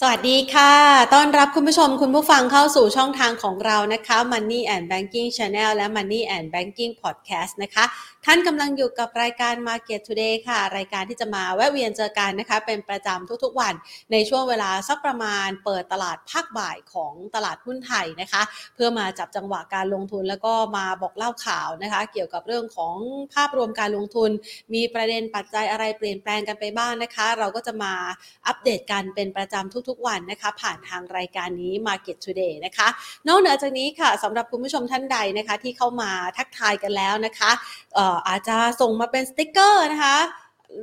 สวัสดีค่ะ ต้อนรับคุณผู้ชมคุณผู้ฟังเข้าสู่ช่องทางของเรานะคะ Money and Banking Channel และ Money and Banking Podcast นะคะ ท่านกำลังอยู่กับรายการ Market Today ค่ะ รายการที่จะมาแวะเวียนเจอกันนะคะ เป็นประจำทุกๆวัน ในช่วงเวลาสักประมาณเปิดตลาดภาคบ่ายของตลาดหุ้นไทยนะคะ เพื่อมาจับจังหวะการลงทุนแล้วก็มาบอกเล่าข่าวนะคะ เกี่ยวกับเรื่องของภาพรวมการลงทุน มีประเด็นปัจจัยอะไรเปลี่ยนแปลงกันไปบ้างนะคะ เราก็จะมาอัปเดตกันเป็นประจำทุกๆวันนะคะ ผ่านทางรายการนี้ Market Today นะคะ นอกเหนือจากนี้ค่ะสำหรับคุณผู้ชมท่านใดนะคะ ที่เข้ามาทักทายกันแล้วนะคะอาจจะส่งมาเป็นสติกเกอร์นะคะ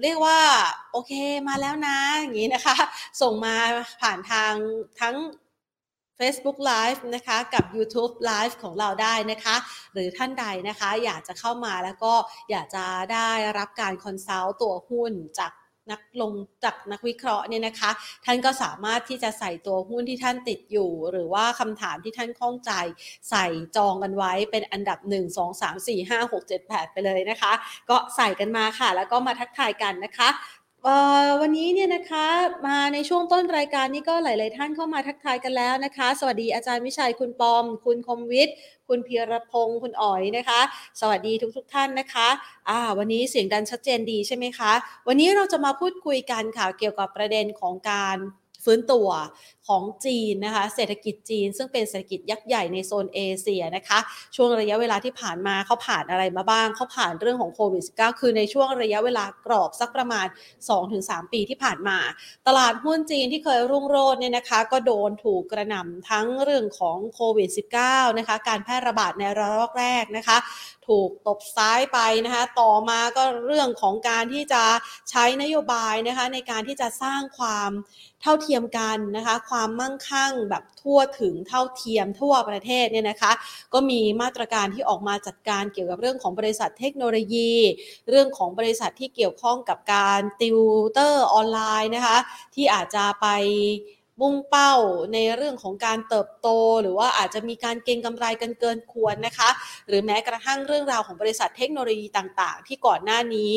เรียกว่าโอเคมาแล้วนะ อย่างนี้นะคะ ส่งมาผ่านทางทั้ง Facebook Live นะคะกับ YouTube Live ของเราได้นะคะ หรือท่านใดนะคะ อยากจะเข้ามาแล้วก็อยากจะได้รับการคอนซัลต์ตัวหุ้นจาก นักลงจากนักวิเคราะห์เนี่ยนะคะ ท่านก็สามารถที่จะใส่ตัวหุ้นที่ท่านติดอยู่ หรือว่าคำถามที่ท่านข้องใจใส่จองกันไว้เป็นอันดับ 1 2 3 4 5 6 7 8 ไปเลยนะคะ ก็ใส่กันมาค่ะ แล้วก็มาทักทายกันนะคะ วันนี้เนี่ยนะคะมาในช่วงต้นรายการนี้ก็หลาย ๆ ท่านเข้ามาทักทายกันแล้วนะคะ สวัสดีอาจารย์วิชัยคุณปอม คุณคมวิทย์ คุณพีรพงศ์คุณอ๋อยนะคะ สวัสดีทุกๆท่านนะคะอ่าวันนี้เสียงดันชัดเจนดีใช่ไหมคะ วันนี้เราจะมาพูดคุยกันค่ะเกี่ยวกับประเด็นของการฟื้นตัวของจีนนะคะเศรษฐกิจจีน ซึ่งเป็นเศรษฐกิจยักษ์ใหญ่ในโซนเอเชียนะคะช่วงระยะเวลาที่ผ่านมาเขาผ่านอะไรมาบ้างเขาผ่านเรื่องของโควิด -19 คือในช่วงระยะเวลากรอบสักประมาณ 2-3 ปีที่ผ่านมา ตลาดหุ้นจีนที่เคยรุ่งโรจน์เนี่ยนะคะก็โดนถูกกระหน่ำทั้งเรื่องของโควิด -19 นะคะการแพร่ระบาดในระลอกแรกนะคะถูกตบซ้ายไปนะคะต่อมาก็เรื่องของการที่จะใช้นโยบายนะคะในการที่จะสร้างความเท่าเทียมกันนะคะความมั่งคั่งแบบทั่วถึงเท่าเทียมทั่วประเทศเนี่ยนะคะ ก็มีมาตรการที่ออกมาจัดการเกี่ยวกับเรื่องของบริษัทเทคโนโลยี เรื่องของบริษัทที่เกี่ยวข้องกับการติวเตอร์ออนไลน์นะคะ ที่อาจจะไป มุ่งเป้าในเรื่องของการเติบโต หรือว่าอาจจะมีการเก็งกำไรกันเกินควรนะคะ หรือแม้กระทั่งเรื่องราวของบริษัทเทคโนโลยีต่างๆ ที่ก่อนหน้านี้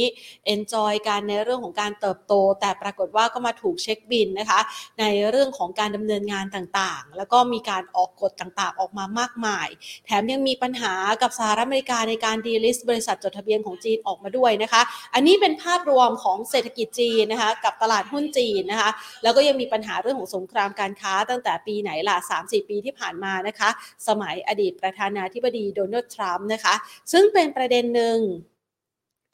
enjoy การในเรื่องของการเติบโต แต่ปรากฏว่าก็มาถูกเช็คบินนะคะ ในเรื่องของการดำเนินงานต่างๆ แล้วก็มีการออกกฎต่างๆ ออกมามากมาย แถมยังมีปัญหากับสหรัฐอเมริกาในการดีลิสต์บริษัทจดทะเบียนของจีนออกมาด้วยนะคะ อันนี้เป็นภาพรวมของเศรษฐกิจจีนนะคะกับตลาดหุ้นจีนนะคะแล้วก็ยังมีปัญหาเรื่องของสงครามการค้าตั้งแต่ปีไหนล่ะ 3-4 ปีที่ผ่านมานะคะ สมัยอดีตประธานาธิบดีโดนัลด์ทรัมป์นะคะ ซึ่งเป็นประเด็นหนึ่ง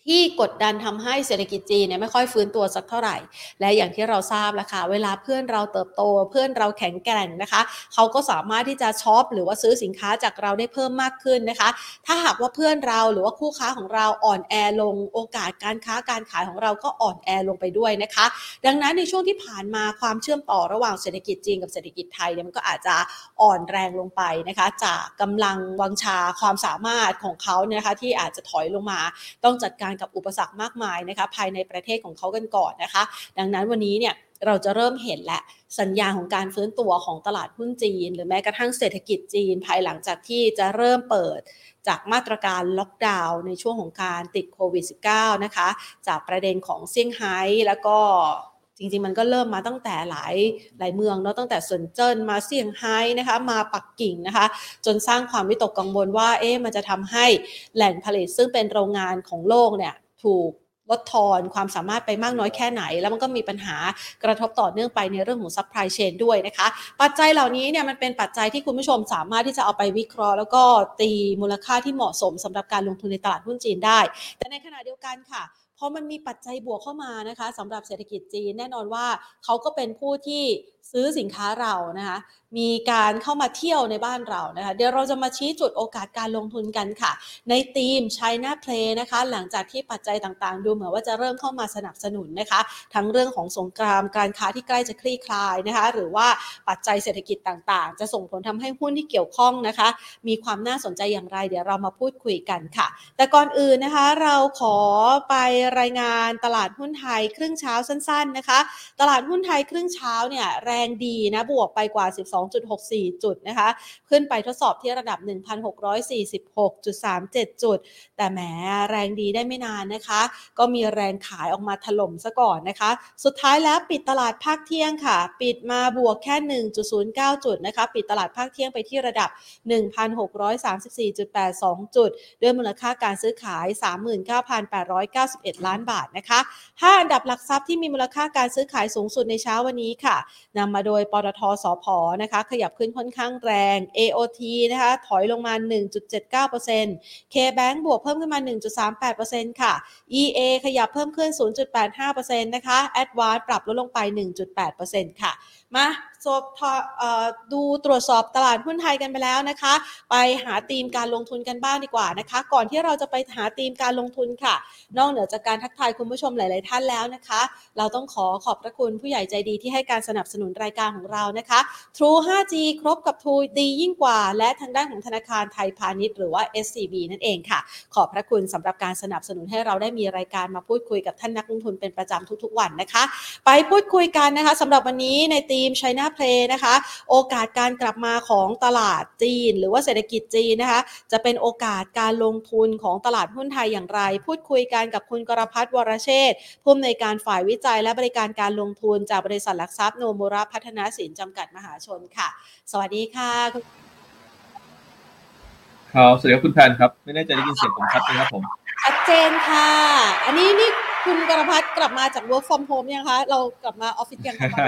ที่กดดันทำให้เศรษฐกิจจีนเนี่ยไม่ค่อยฟื้นตัวสักเท่าไหร่ และอย่างที่เราทราบแล้วค่ะเวลาเพื่อนเราเติบโต เพื่อนเราแข็งแกร่งนะคะ เขาก็สามารถที่จะช็อปหรือว่าซื้อสินค้าจากเราได้เพิ่มมากขึ้นนะคะ ถ้าหากว่าเพื่อนเราหรือว่าคู่ค้าของเราอ่อนแอลงโอกาสการค้าการขายของเราก็อ่อนแอลงไปด้วยนะคะ ดังนั้นในช่วงที่ผ่านมาความเชื่อมต่อระหว่างเศรษฐกิจจีนกับเศรษฐกิจไทยเนี่ยมันก็อาจจะอ่อนแรงลงไปนะคะ จากกำลังวังชาความสามารถของเขาเนี่ยนะคะที่อาจจะถอยลงมาต้องจัดการกับอุปสรรคมากมายนะคะภายในประเทศของเขากันก่อนนะคะ ดังนั้นวันนี้เนี่ยเราจะเริ่มเห็นและสัญญาณของการฟื้นตัวของตลาดหุ้นจีน หรือแม้กระทั่งเศรษฐกิจจีน ภายหลังจากที่จะเริ่มเปิดจากมาตรการล็อกดาวน์ในช่วงของการติดโควิด -19 นะคะจากประเด็นของเซี่ยงไฮ้แล้วก็ จริงๆ มันก็เริ่มมาตั้งแต่หลายหลายเมืองเนาะตั้งแต่เซินเจิ้นมาเซี่ยงไฮ้นะคะมาปักกิ่งนะคะ จนสร้างความวิตกกังวลว่าเอ๊ะมันจะทำให้แหล่งผลิตซึ่งเป็นโรงงานของโลกเนี่ยถูกลดทอนความสามารถไปมากน้อยแค่ไหน แล้วมันก็มีปัญหากระทบต่อเนื่องไปในเรื่องของ supply chain ด้วยนะคะ ปัจจัยเหล่านี้เนี่ยมันเป็นปัจจัยที่คุณผู้ชมสามารถที่จะเอาไปวิเคราะห์ แล้วก็ตีมูลค่าที่เหมาะสมสำหรับการลงทุนในตลาดหุ้นจีนได้ แต่ในขณะเดียวกันค่ะ พอมันมีปัจจัยบวกเข้ามานะคะสำหรับเศรษฐกิจจีนแน่นอนว่าเขาก็เป็นผู้ที่ ซื้อสินค้าเรานะคะมีการเข้ามาเที่ยวในบ้านเรานะคะเดี๋ยวเราจะมาชี้จุดโอกาสการลงทุนกันค่ะ ในทีม China Play นะคะ หลังจากที่ปัจจัยต่างๆ ดูเหมือนว่าจะเริ่มเข้ามาสนับสนุนนะคะ ทั้งเรื่องของสงครามการค้าที่ใกล้จะคลี่คลายนะคะ หรือว่าปัจจัยเศรษฐกิจต่างๆ จะส่งผลทำให้หุ้นที่เกี่ยวข้องนะคะ มีความน่าสนใจอย่างไร เดี๋ยวเรามาพูดคุยกันค่ะ แต่ก่อนอื่นนะคะเราขอไปรายงานตลาดหุ้นไทยครึ่งเช้าสั้น ๆนะคะ ตลาดหุ้นไทยครึ่งเช้าเนี่ยแรรงดีนะบวกไปกว่า 12.64 จุดนะคะ ขึ้นไปทดสอบที่ระดับ 1,646.37 จุด แต่แหมแรงดีได้ไม่นานนะคะ ก็มีแรงขายออกมาถล่มซะก่อนนะคะ สุดท้ายแล้วปิดตลาดภาคเที่ยงค่ะ ปิดมาบวกแค่ 1.09 จุดนะคะ ปิดตลาดภาคเที่ยงไปที่ระดับ 1,634.82 จุด ด้วยมูลค่าการซื้อขาย 39,891 ล้านบาทนะคะ 5 อันดับหลักทรัพย์ที่มีมูลค่าการซื้อขายสูงสุดในเช้าวันนี้ค่ะนำมาโดยปตทสพนะคะ ขยับขึ้นค่อนข้างแรง AOT นะคะ ถอยลงมา 1.79% KBank บวกเพิ่มขึ้นมา 1.38%ค่ะ EA ขยับเพิ่มขึ้น 0.85%นะคะ Advance ปรับลดลงไป 1.8%ค่ะ มา สอบดูตรวจสอบตลาดหุ้นไทยกันไปแล้วนะคะ ไปหาธีมการลงทุนกันบ้างดีกว่านะคะ ก่อนที่เราจะไปหาธีมการลงทุนค่ะ นอกเหนือจากการทักทายคุณผู้ชมหลาย ๆ ท่านแล้วนะคะ เราต้องขอขอบพระคุณผู้ใหญ่ใจดีที่ให้การสนับสนุนรายการของเรานะคะ True 5G ครบกับ True ดียิ่งกว่า และทางด้านของธนาคารไทยพาณิชย์หรือว่า SCB นั่นเองค่ะ ขอบพระคุณสำหรับการสนับสนุนให้เราได้มีรายการมาพูดคุยกับท่านนักลงทุนเป็นประจำทุก ๆ วันนะคะ ไปพูดคุยกันนะคะสำหรับวันนี้ในทีม China Play นะคะ โอกาสการกลับมาของตลาดจีน หรือว่าเศรษฐกิจจีนนะคะ จะเป็นโอกาสการลงทุนของตลาดหุ้นไทยอย่างไร พูดคุยกันกับคุณกรพัฒน์วรเชษฐ์ผู้อำนวยการฝ่ายวิจัยและบริการการลงทุนจากบริษัทหลักทรัพย์โนมูระพัฒนาสินจำกัดมหาชนค่ะ สวัสดีค่ะครับสวัสดีครับคุณแพนครับ ไม่แน่ใจได้ยินเสียงผมชัดไหมครับผมชัดเจนค่ะ อันนี้นี่คุณกรพัฒน์กลับมาจาก work from home ยังคะ เรากลับมาออฟฟิศยังคะ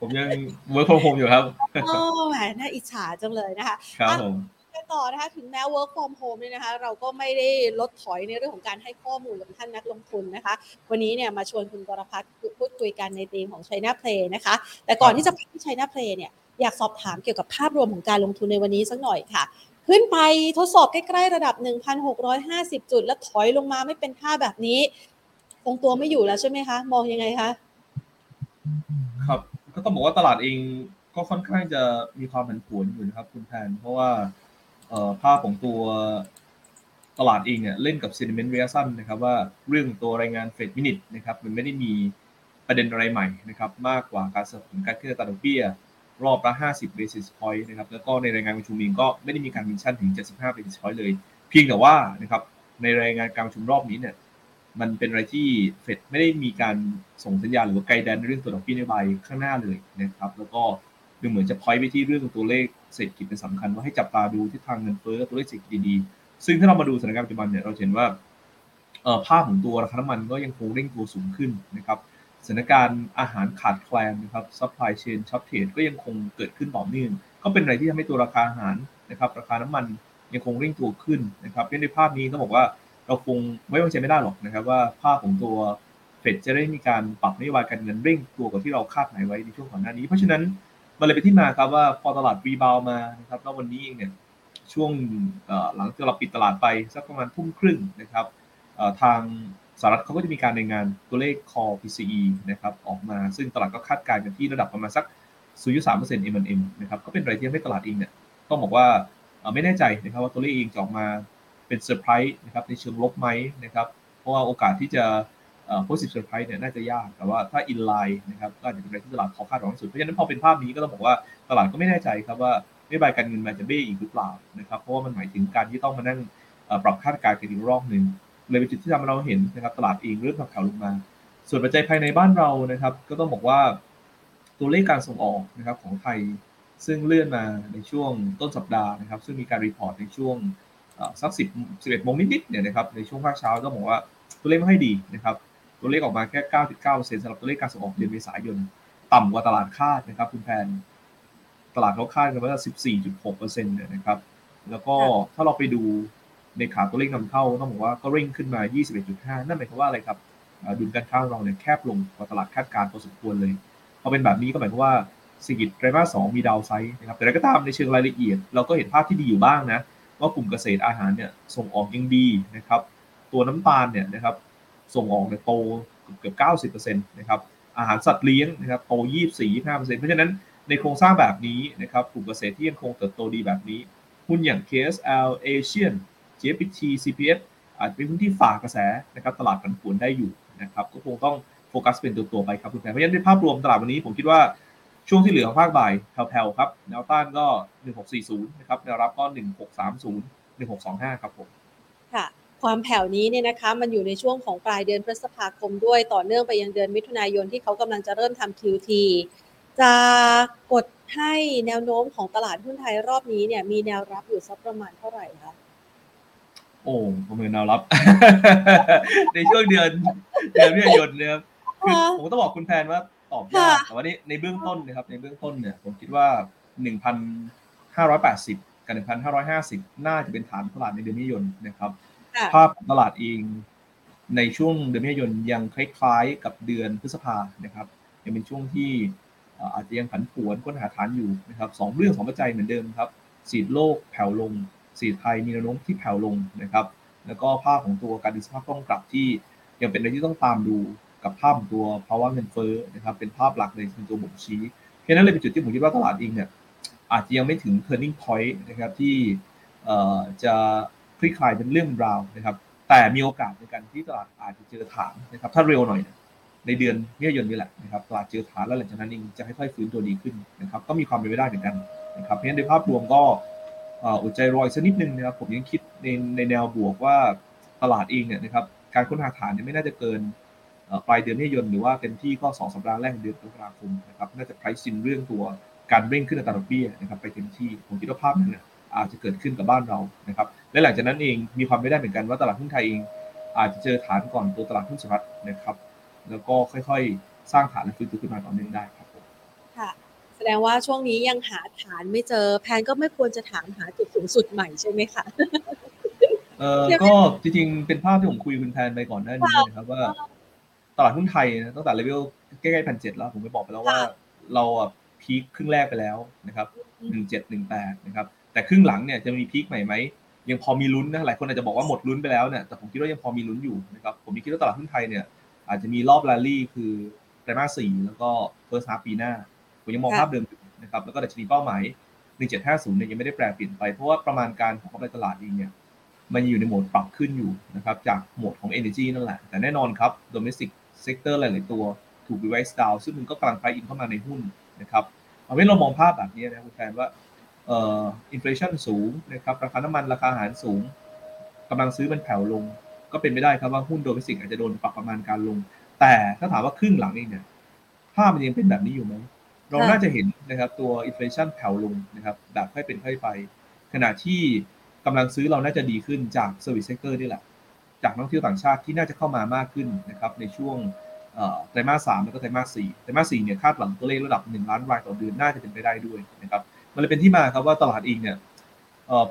ผมยัง work from home อยู่ครับโอ้แหมน่าอิจฉาจังเลยนะคะครับผมกันต่อนะคะถึงแม้ work from home เนี่ยนะคะ เราก็ไม่ได้ลดถอยในเรื่องของการให้ข้อมูลกับท่านนักลงทุนนะคะ วันนี้เนี่ยมาชวนคุณกรพัฒน์พูดคุยกันในธีมของ China Play นะคะ แต่ก่อนที่จะไปที่ China Play เนี่ยอยากสอบถามเกี่ยวกับภาพรวมของการลงทุนในวันนี้สักหน่อยค่ะ ขึ้นไปทดสอบใกล้ๆระดับ 1,650 จุด แล้วถอยลงมาไม่เป็นท่าแบบนี้คงตัวไม่อยู่แล้วใช่ไหมคะ มองยังไงคะ ครับ ก็ต้องบอกว่าตลาดเองก็ค่อนข้างจะมีความผันผวนอยู่นะครับ คุณแพนเพราะว่าเอ่อภาพของตัวตลาดเองเนี่ยเล่นกับ sentiment ระยะสั้นนะครับ ว่าเรื่องตัวรายงานเฟดมินิทนะครับ มันไม่ได้มีประเด็นอะไรใหม่นะครับ มากกว่าการสนับสนุนการขึ้นอัตราดอกเบี้ยรอบละ 50 basis point นะครับ แล้วก็ในรายงานประชุมเองก็ไม่ได้มีการมินชั่นถึง 75 basis point เลย เพียงแต่ว่านะครับในรายงานการประชุมรอบนี้เนี่ย มันเป็นอะไรที่เฟดไม่ได้มีการส่งสัญญาณหรือว่าไกด์แดนเรื่องตัวดอกเบี้ยนโยบายข้างหน้าเลยนะครับ แล้วก็ดูเหมือนจะพอยไปที่เรื่องตัวเลขเศรษฐกิจเป็นสำคัญว่าให้จับตาดูทิศทางเงินเฟ้อตัวเลขเศรษฐกิจดีๆซึ่งถ้าเรามาดูสถานการณ์ปัจจุบันเนี่ยเราเห็นว่าภาพของตัวราคาน้ำมันก็ยังคงเร่งตัวสูงขึ้นนะครับสถานการณ์อาหารขาดแคลนนะครับ supply chain shortage ก็ยังคงเกิดขึ้นต่อเนื่องก็เป็นอะไรที่ทำให้ตัวราคาอาหารนะครับ ราคาน้ำมันยังคงเร่งตัวขึ้นนะครับในภาพนี้ต้องบอกว่า เราคงไว้วางใจไม่ได้หรอกนะครับว่าภาพของตัวเฟดจะได้มีการปรับนโยบายการเงินเร่งตัวกว่าที่เราคาดหมายไว้ในช่วงก่อนหน้านี้ เพราะฉะนั้นมันเลยเป็นที่มาครับว่าพอตลาดรีบาวมานะครับแล้ววันนี้เองเนี่ยช่วงหลังจากเราปิดตลาดไปสักประมาณทุ่มครึ่งนะครับทางสหรัฐเขาก็จะมีการรายงานตัวเลข core PCE นะครับออกมาซึ่งตลาดก็คาดการณ์กันที่ระดับประมาณสัก0.3% MoM นะครับก็เป็นอะไรที่ทำให้ตลาดเองเนี่ยต้องบอกว่าไม่แน่ใจนะครับว่าตัวเลขเองจะออกมา เป็นเซอร์ไพรส์นะครับในเชิงลบไหมนะครับเพราะว่าโอกาสที่จะ positive surprise เนี่ยน่าจะยาก แต่ว่าถ้า in line นะครับก็อาจจะเป็นอะไรที่ตลาดขาคาดหวังสุด เพราะฉะนั้นพอเป็นภาพนี้ก็ต้องบอกว่าตลาดก็ไม่แน่ใจครับว่านโยบายการเงินมันจะเบ้อีกหรือเปล่านะครับเพราะว่ามันหมายถึงการที่ต้องมานั่งปรับคาดการณ์กันอีกรอบหนึ่งเลยเป็นจุดที่ทำให้เราเห็นนะครับตลาดเองเริ่มปักหัวลงมา ส่วนปัจจัยภายในบ้านเรานะครับ ก็ต้องบอกว่าตัวเลขการส่งออกนะครับของไทยซึ่งเลื่อนมาในช่วงต้นสัปดาห์นะครับ ซึ่งมีการ report ในช่วง สักสิบสิบเอ็ดโมงนิดๆเนี่ยนะครับในช่วงภาคเช้าก็บอกว่าตัวเลขไม่ค่อยดีนะครับตัวเลขออกมาแค่ 9.9%สำหรับตัวเลขการส่งออกเดือนเมษายน ต่ำกว่าตลาดคาดนะครับคุณแพนตลาดเขาคาดกันว่า 14.6%เนี่ยนะครับ แล้วก็ถ้าเราไปดูในขาตัวเลขนำเข้าต้องบอกว่าก็เร่งขึ้นมา 21.5 นั่นหมายความว่าอะไรครับดุลการค้าเราเนี่ยแคบลงกว่าตลาดคาดการณ์พอสมควรเลยพอเป็นแบบนี้ก็หมายความว่าเศรษฐกิจไตรมาสสองมีดาวไซด์นะครับแต่ก็ตามในเชิงรายละเอียด เราก็เห็นภาพที่ดีอยู่บ้างนะ ว่ากลุ่มเกษตรอาหารเนี่ยส่งออกยังดีนะครับ ตัวน้ำตาลเนี่ยนะครับส่งออกเนี่ยโตเกือบ90%นต์นะครับอาหารสัตว์เลี้ยงนะครับโต24-25%เปอร์เซ็นต์เพราะฉะนั้นในโครงสร้างแบบนี้นะครับกลุ่มเกษตรที่ยังคงเติบโตดีแบบนี้หุ้นอย่าง KSL Asian JPT CPF อาจจะเป็นหุ้นที่ฝากกระแสนะครับตลาดผันผวนได้อยู่นะครับก็คงต้องโฟกัสเป็นตัวตัวไปครับคุณแพรเพราะฉะนั้นในภาพรวมตลาดวันนี้ผมคิดว่า ช่วงที่เหลือของภาคบ่ายแผ่วๆครับ แนวต้านก็ 1640 นะครับ แนวรับก็ 1630 1625 ครับผม ค่ะ ความแผ่วนี้เนี่ยนะคะ มันอยู่ในช่วงของปลายเดือนพฤษภาคมด้วยต่อเนื่องไปยังเดือนมิถุนายนที่เขากำลังจะเริ่มทำ QT จะกดให้แนวโน้มของตลาดหุ้นไทยรอบนี้เนี่ย มีแนวรับอยู่สักประมาณเท่าไหร่คะโอ้ประเมินแนวรับ ในช่วงเดือนเดือนมิถุนายนนะครับคือผมต้องบอกคุณแพนว่า ตอบยากแต่ว่านี่ในเบื้องต้นนะครับ ในเบื้องต้นเนี่ย ผมคิดว่าหนึ่งพันห้าร้อยแปดสิบกับหนึ่งพันห้าร้อยห้าสิบน่าจะเป็นฐานตลาดในเดือนมิถุนายนนะครับ ภาพตลาดเองในช่วงเดือนมิถุนายนยังคล้ายๆกับเดือนพฤษภานะครับ ยังเป็นช่วงที่อาจจะยังผันผวนค้นหาฐานอยู่นะครับสองเรื่องของปัจจัยเหมือนเดิมครับสีโลกแผ่วลงสีไทยมีแนวโน้มที่แผ่วลงนะครับ แล้วก็ภาพของตัวการดึงสภาพคล่องกลับที่ยังเป็นอะไรที่ต้องตามดู กับภาพตัวภาวะเงินเฟ้อนะครับเป็นภาพหลักในตัวบ่งชี้เพราะนั้นเลยเป็นจุดที่ผมคิดว่าตลาดเองเนี่ยอาจจะยังไม่ถึง turning point นะครับที่จะคลี่คลายเป็นเรื่องราวนะครับ แต่มีโอกาสในการที่ตลาดอาจจะเจอฐานนะครับ ถ้าเร็วหน่อยในเดือนมิถุนายนนี่แหละนะครับตลาดเจอฐานแล้วหลังจากนั้นเองจะค่อยๆฟื้นตัวดีขึ้นนะครับ ก็มีความเป็นไปได้เหมือนกันนะครับเพราะฉะนั้นในภาพรวมก็อดใจรอยสักนิดนึงนะครับผมยังคิดในในแนวบวกว่าตลาดเองเนี่ยนะครับการค้นหาฐานเนี่ยไม่น่าจะเกิน ปลายเดือนมิถุนายนหรือว่าเต็มที่ก็สองสัปดาห์แรกเดือนกรกฎาคมนะครับน่าจะไพรซินเรื่องตัวการเร่งขึ้นอัตราดอกเบี้ยนะครับไปเต็มที่ผมคิดว่าภาพนั้นเนี่ยอาจจะเกิดขึ้นกับบ้านเรานะครับและหลังจากนั้นเองมีความไม่ได้เหมือนกันว่าตลาดหุ้นไทยเองอาจจะเจอฐานก่อนตัวตลาดหุ้นสหรัฐนะครับ แล้วก็ค่อยๆ สร้างฐานและฟื้นตัวขึ้นมาต่อเนื่องได้ครับค่ะ แสดงว่าช่วงนี้ยังหาฐานไม่เจอแพนก็ไม่ควรจะถามหาจุดสูงสุดใหม่ใช่ไหมคะเออก็จริงๆ เป็นภาพที่ผมคุยคุณแพนไปก่อนหน้านี้นะครับว่า ตลาดหุ้นไทยตั้งแต่เลเวลใกล้ๆพันเจ็ดแล้ว ผมไปบอกไปแล้วว่า เราอะพีคครึ่งแรกไปแล้วนะครับหนึ่งเจ็ดหนึ่งแปดนะครับ แต่ครึ่งหลังเนี่ยจะมีพีคใหม่ไหมยังพอมีลุ้นนะหลายคนอาจจะบอกว่าหมดลุ้นไปแล้วเนี่ยแต่ผมคิดว่ายังพอมีลุ้นอยู่นะครับผมคิดว่าตลาดหุ้นไทยเนี่ยอาจจะมีรอบแรลลี่คือไตรมาสสี่แล้วก็เฟิร์สฮาปีหน้าผมยังมองภาพเดิมอยู่นะครับแล้วก็ดัชนีเป้าหมาย 1750เนี่ยยังไม่ได้แปรเปลี่ยนไปเพราะว่าประมาณการของกำไรตลาดเองเนี่ยมันอยู่ในโหมดปรับขึ้นอยู่นะครับจากโหมดของ Energy นั่นแหละ แต่แน่นอนครับ Domestic Sector หลาย ๆ ตัวถูก revise down ซึ่งมันก็กำลัง price in เข้ามาในหุ้นนะครับเอาไว้เรามองภาพแบบนี้นะคุณแพนว่าเอ่อ inflation สูงนะครับราคาน้ำมันราคาอาหารสูงกำลังซื้อมันแผ่วลง ก็เป็นไม่ได้ครับว่าหุ้น domestic อาจจะโดนปรับประมาณการลง แต่ถ้าถามว่าครึ่งหลังเองเนี่ยภาพมันยังเป็นแบบนี้อยู่ไหมเราน่าจะเห็นนะครับตัว inflation แผ่วลงนะครับแบบค่อยเป็นค่อยไป ขณะที่กำลังซื้อเราน่าจะดีขึ้นจาก service sector นี่แหละ จากนักท่องเที่ยวต่างชาติที่น่าจะเข้ามามากขึ้นนะครับในช่วงไตรมาสสามแล้วก็ไตรมาสสี่ไตรมาสสี่เนี่ยคาดหวังตัวเลขระดับหนึ่งล้านรายต่อเดือนน่าจะเป็นไปได้ด้วยนะครับมันเลยเป็นที่มาครับว่าตลาดเองเนี่ย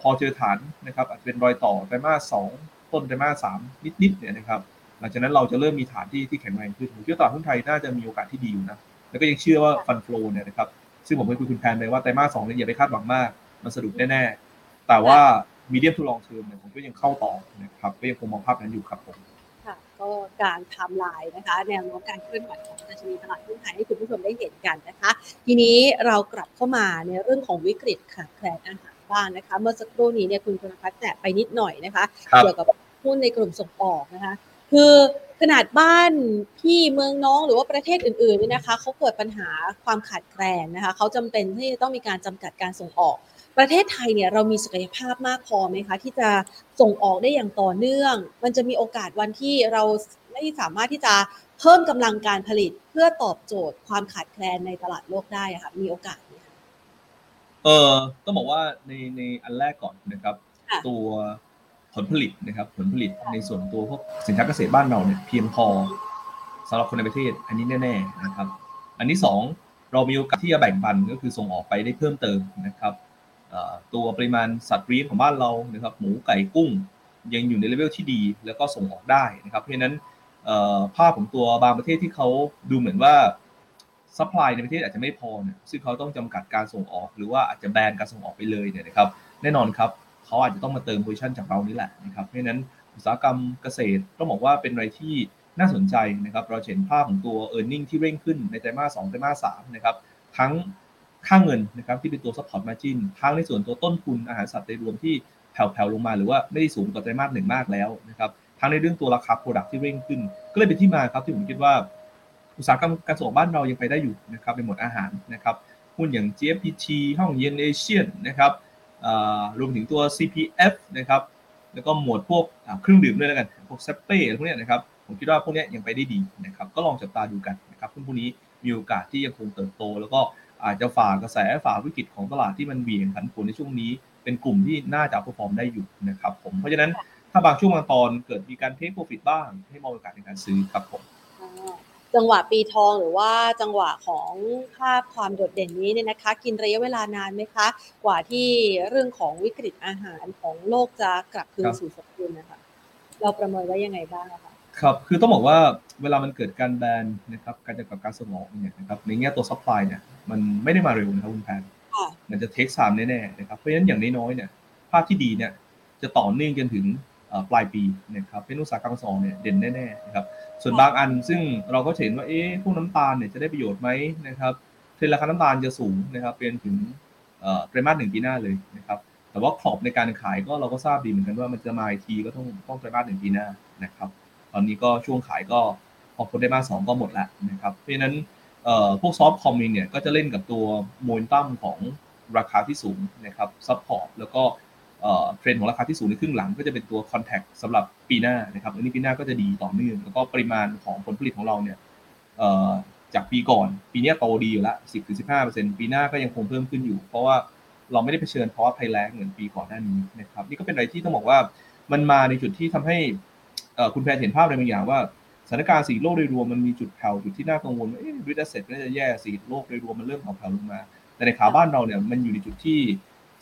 พอเจอฐานนะครับอาจจะเป็นรอยต่อไตรมาสสองต้นไตรมาสสามนิดๆเนี่ยนะครับหลังจากนั้นเราจะเริ่มมีฐานที่ที่แข็งแรงขึ้นผมเชื่อตลาดหุ้นไทยน่าจะมีโอกาสที่ดีอยู่นะแล้วก็ยังเชื่อว่า fund flow เนี่ยนะครับซึ่งผมเคยคุยคุณแพนไปว่าไตรมาสสองเนี่ยอย่าไปคาดหวังมาก มันสะดุดแน่ๆแต่ว่า medium to long term เนี่ยผมก็ยังเข้าต่อนะครับก็ยังคงมองภาพนั้นอยู่ครับผมค่ะก็การทำลายนะคะแนวโน้มการเคลื่อนไหวของดัชนีตลาดหุ้นไทยให้คุณผู้ชมได้เห็นกันนะคะ ทีนี้เรากลับเข้ามาในเรื่องของวิกฤตขาดแคลนอาหารบ้างนะคะ เมื่อสักครู่นี้เนี่ยคุณธนพัฒน์แตะไปนิดหน่อยนะคะ เกี่ยวกับหุ้นในกลุ่มส่งออกนะคะ คือ ขนาดบ้านพี่เมืองน้องหรือว่าประเทศอื่นๆนี่นะคะเขาเกิดปัญหาความขาดแคลนนะคะเขาจำเป็นที่จะต้องมีการจำกัดการส่งออก ประเทศไทยเนี่ยเรามีศักยภาพมากพอไหมคะที่จะส่งออกได้อย่างต่อเนื่อง มันจะมีโอกาสวันที่เราไม่สามารถที่จะเพิ่มกำลังการผลิตเพื่อตอบโจทย์ความขาดแคลนในตลาดโลกได้ค่ะมีโอกาสไหมคะเออต้องบอกว่าในในอันแรกก่อนนะครับ ตัว ผลผลิตนะครับ ผลผลิตในส่วนตัวพวกสินค้าเกษตรบ้านเราเนี่ยเพียงพอสำหรับคนในประเทศ อันนี้แน่ ๆนะครับ อันที่สองเรามีโอกาสที่จะแบ่งปันก็คือส่งออกไปได้เพิ่มเติมนะครับตัวปริมาณสัตว์เลี้ยงของบ้านเรานะครับ หมูไก่กุ้งยังอยู่ในเลเวลที่ดี แล้วก็ส่งออกได้นะครับเพราะฉะนั้นภาพของตัวบางประเทศที่เขาดูเหมือนว่า supply ในประเทศอาจจะไม่พอเนี่ยซึ่งเขาต้องจำกัดการส่งออก หรือว่าอาจจะแบนการส่งออกไปเลยเนี่ยนะครับ แน่นอนครับ เขาอาจจะต้องมาเติม position จากเรานี่แหละนะครับเพราะนั้นอุตสาหกรรมเกษตรต้องบอกว่าเป็นอะไรที่น่าสนใจนะครับเราเห็นภาพของตัว e a r n i n g ที่เร่งขึ้นในไตรมาสสองไตรมาสสามนะครับทั้งค่าเงินนะครับที่เป็นตัว support margin ทั้งในส่วนตัวต้นทุนอาหารสัตว์ในรวมที่แผ่วๆลงมาหรือว่าไม่ได้สูงกว่าไตรมาสหนึ่งมากแล้วนะครับทั้งในเรื่องตัวราคา product ที่เร่งขึ้น ก็เลยเป็นที่มาครับที่ผมคิดว่าออุตสาหกรรมการส่งบ้านเรายังไปได้อยู่นะครับในหมวดอาหารนะครับหุ้นอย่าง GFPT ห้องเย็นเอเชียนนะครับ รวมถึงตัว CPF นะครับแล้วก็หมวดพวกเครื่องดื่มด้วยแล้วกัน พวกเซเป้พวกนี้นะครับ ผมคิดว่าพวกนี้ยังไปได้ดีนะครับ ก็ลองจับตาดูกันนะครับหุ้นพวกนี้มีโอกาสที่ยังคงเติบโต แล้วก็อาจจะฝ่ากระแสฝ่าวิกฤตของตลาดที่มันเบี่ยงผันผวนในช่วงนี้ เป็นกลุ่มที่น่าจะ perform ได้อยู่นะครับผม เพราะฉะนั้นถ้าบางช่วงบางตอนเกิดมีการ take profit บ้าง ให้มองโอกาสในการซื้อครับผม จังหวะปีทองหรือว่าจังหวะของภาพความโดดเด่นนี้เนี่ยนะคะ กินระยะเวลานานไหมคะ กว่าที่เรื่องของวิกฤตอาหารของโลกจะกลับคืนสู่สมดุลนะคะเราประเมินไว้ยังไงบ้างคะครับคือต้องบอกว่าเวลามันเกิดการแบนนะครับการจัดการการส่งออกเนี่ยนะครับในแง่ตัว supply เนี่ยมันไม่ได้มาเร็วนะครับคุณแพนมันจะเทคไทม์แน่ๆนะครับเพราะฉะนั้นอย่างน้อยๆเนี่ยภาพที่ดีเนี่ยจะต่อเนื่องจนถึง ปลายปีนะครับเป็นอุตสาหกรรมสองเนี่ยเด่นแน่ๆนะครับส่วนบางอันซึ่งเราก็เห็นว่าเอ๊ะพวกน้ำตาลเนี่ยจะได้ประโยชน์ไหมนะครับเทรนราคาน้ำตาลจะสูงนะครับเป็นถึงไตรมาสหนึ่งปีหน้าเลยนะครับแต่ว่าขอบในการขายก็เราก็ทราบดีเหมือนกันว่ามันจะมาอีกทีก็ต้องต้องไตรมาสหนึ่งปีหน้านะครับตอนนี้ก็ช่วงขายก็พอคนได้มาสองก็หมดแล้วนะครับเพราะฉะนั้นพวก soft commodity เนี่ยก็จะเล่นกับตัวโมเมนตัมของราคาที่สูงนะครับ support แล้วก็ เทรนด์ของราคาที่สูงในครึ่งหลังก็จะเป็นตัวคอนแทคสำหรับปีหน้านะครับอันนี้ปีหน้าก็จะดีต่อเนื่องแล้วก็ปริมาณของผลผลิตของเราเนี่ยจากปีก่อน ปีนี้โตดีอยู่ละสิบถึงสิบห้าเปอร์เซ็นต์ปีหน้าก็ยังคงเพิ่มขึ้นอยู่ เพราะว่าเราไม่ได้เผชิญเพราะว่าภัยแล้งเหมือนปีก่อนหน้านี้นะครับนี่ก็เป็นอะไรที่ต้องบอกว่ามันมาในจุดที่ทำให้คุณแพนเห็นภาพในบางอย่างว่าสถานการณ์สีโลกโดยรวมมันมีจุดแผ่วจุดที่น่ากังวลว่าวิดเซ็ตน่าจะแย่สีโลกโดยรวมมันเริ่มแผ่วลงมา แต่ในขาบ้านเราเนี่ยมันอยู่ในจุดที่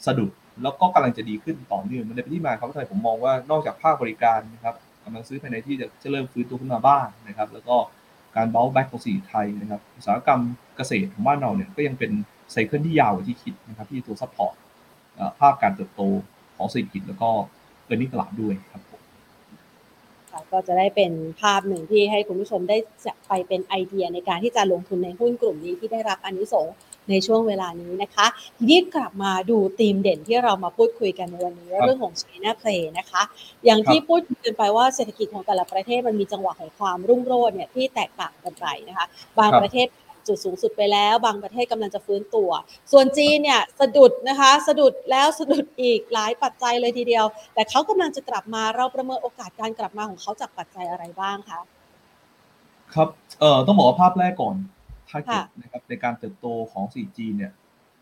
สะดุด แล้วก็กำลังจะดีขึ้นต่อเนื่องมันเลยเป็นที่มาครับที่ผมมองว่านอกจากภาคบริการนะครับกำลังซื้อภายในที่จะจะเริ่มฟื้นตัวขึ้นมาบ้างนะครับ แล้วก็การเบลแบ็กของสีไทยนะครับอุตสาหกรรมเกษตรของบ้านเราเนี่ยก็ยังเป็นไซเคิลที่ยาวกว่าที่คิดนะครับที่ตัวซัพพอร์ตภาพการเติบโตของเศรษฐกิจแล้วก็เออร์เน็งตลาดด้วยครับ ก็จะได้เป็นภาพหนึ่งที่ให้คุณผู้ชมได้จะไปเป็นไอเดียในการที่จะลงทุนในหุ้นกลุ่มนี้ที่ได้รับอันนี้สงในช่วงเวลานี้นะคะ ทีนี้กลับมาดูธีมเด่นที่เรามาพูดคุยกันในวันนี้เรื่องของ China Play นะคะ อย่างที่พูดกันไปว่าเศรษฐกิจของแต่ละประเทศมันมีจังหวะของความรุ่งโรจน์เนี่ยที่แตกต่างกันไปนะคะ บางประเทศ จุดสูงสุดไปแล้ว บางประเทศกำลังจะฟื้นตัว ส่วนจีนเนี่ยสะดุดนะคะสะดุดแล้วสะดุดอีกหลายปัจจัยเลยทีเดียว แต่เขากำลังจะกลับมาเราประเมินโอกาสการกลับมาของเขาจากปัจจัยอะไรบ้างคะครับเอ่อต้องบอกว่าภาพแรกก่อนทาร์เก็ตนะครับในการเติบโตของ 4G เนี่ย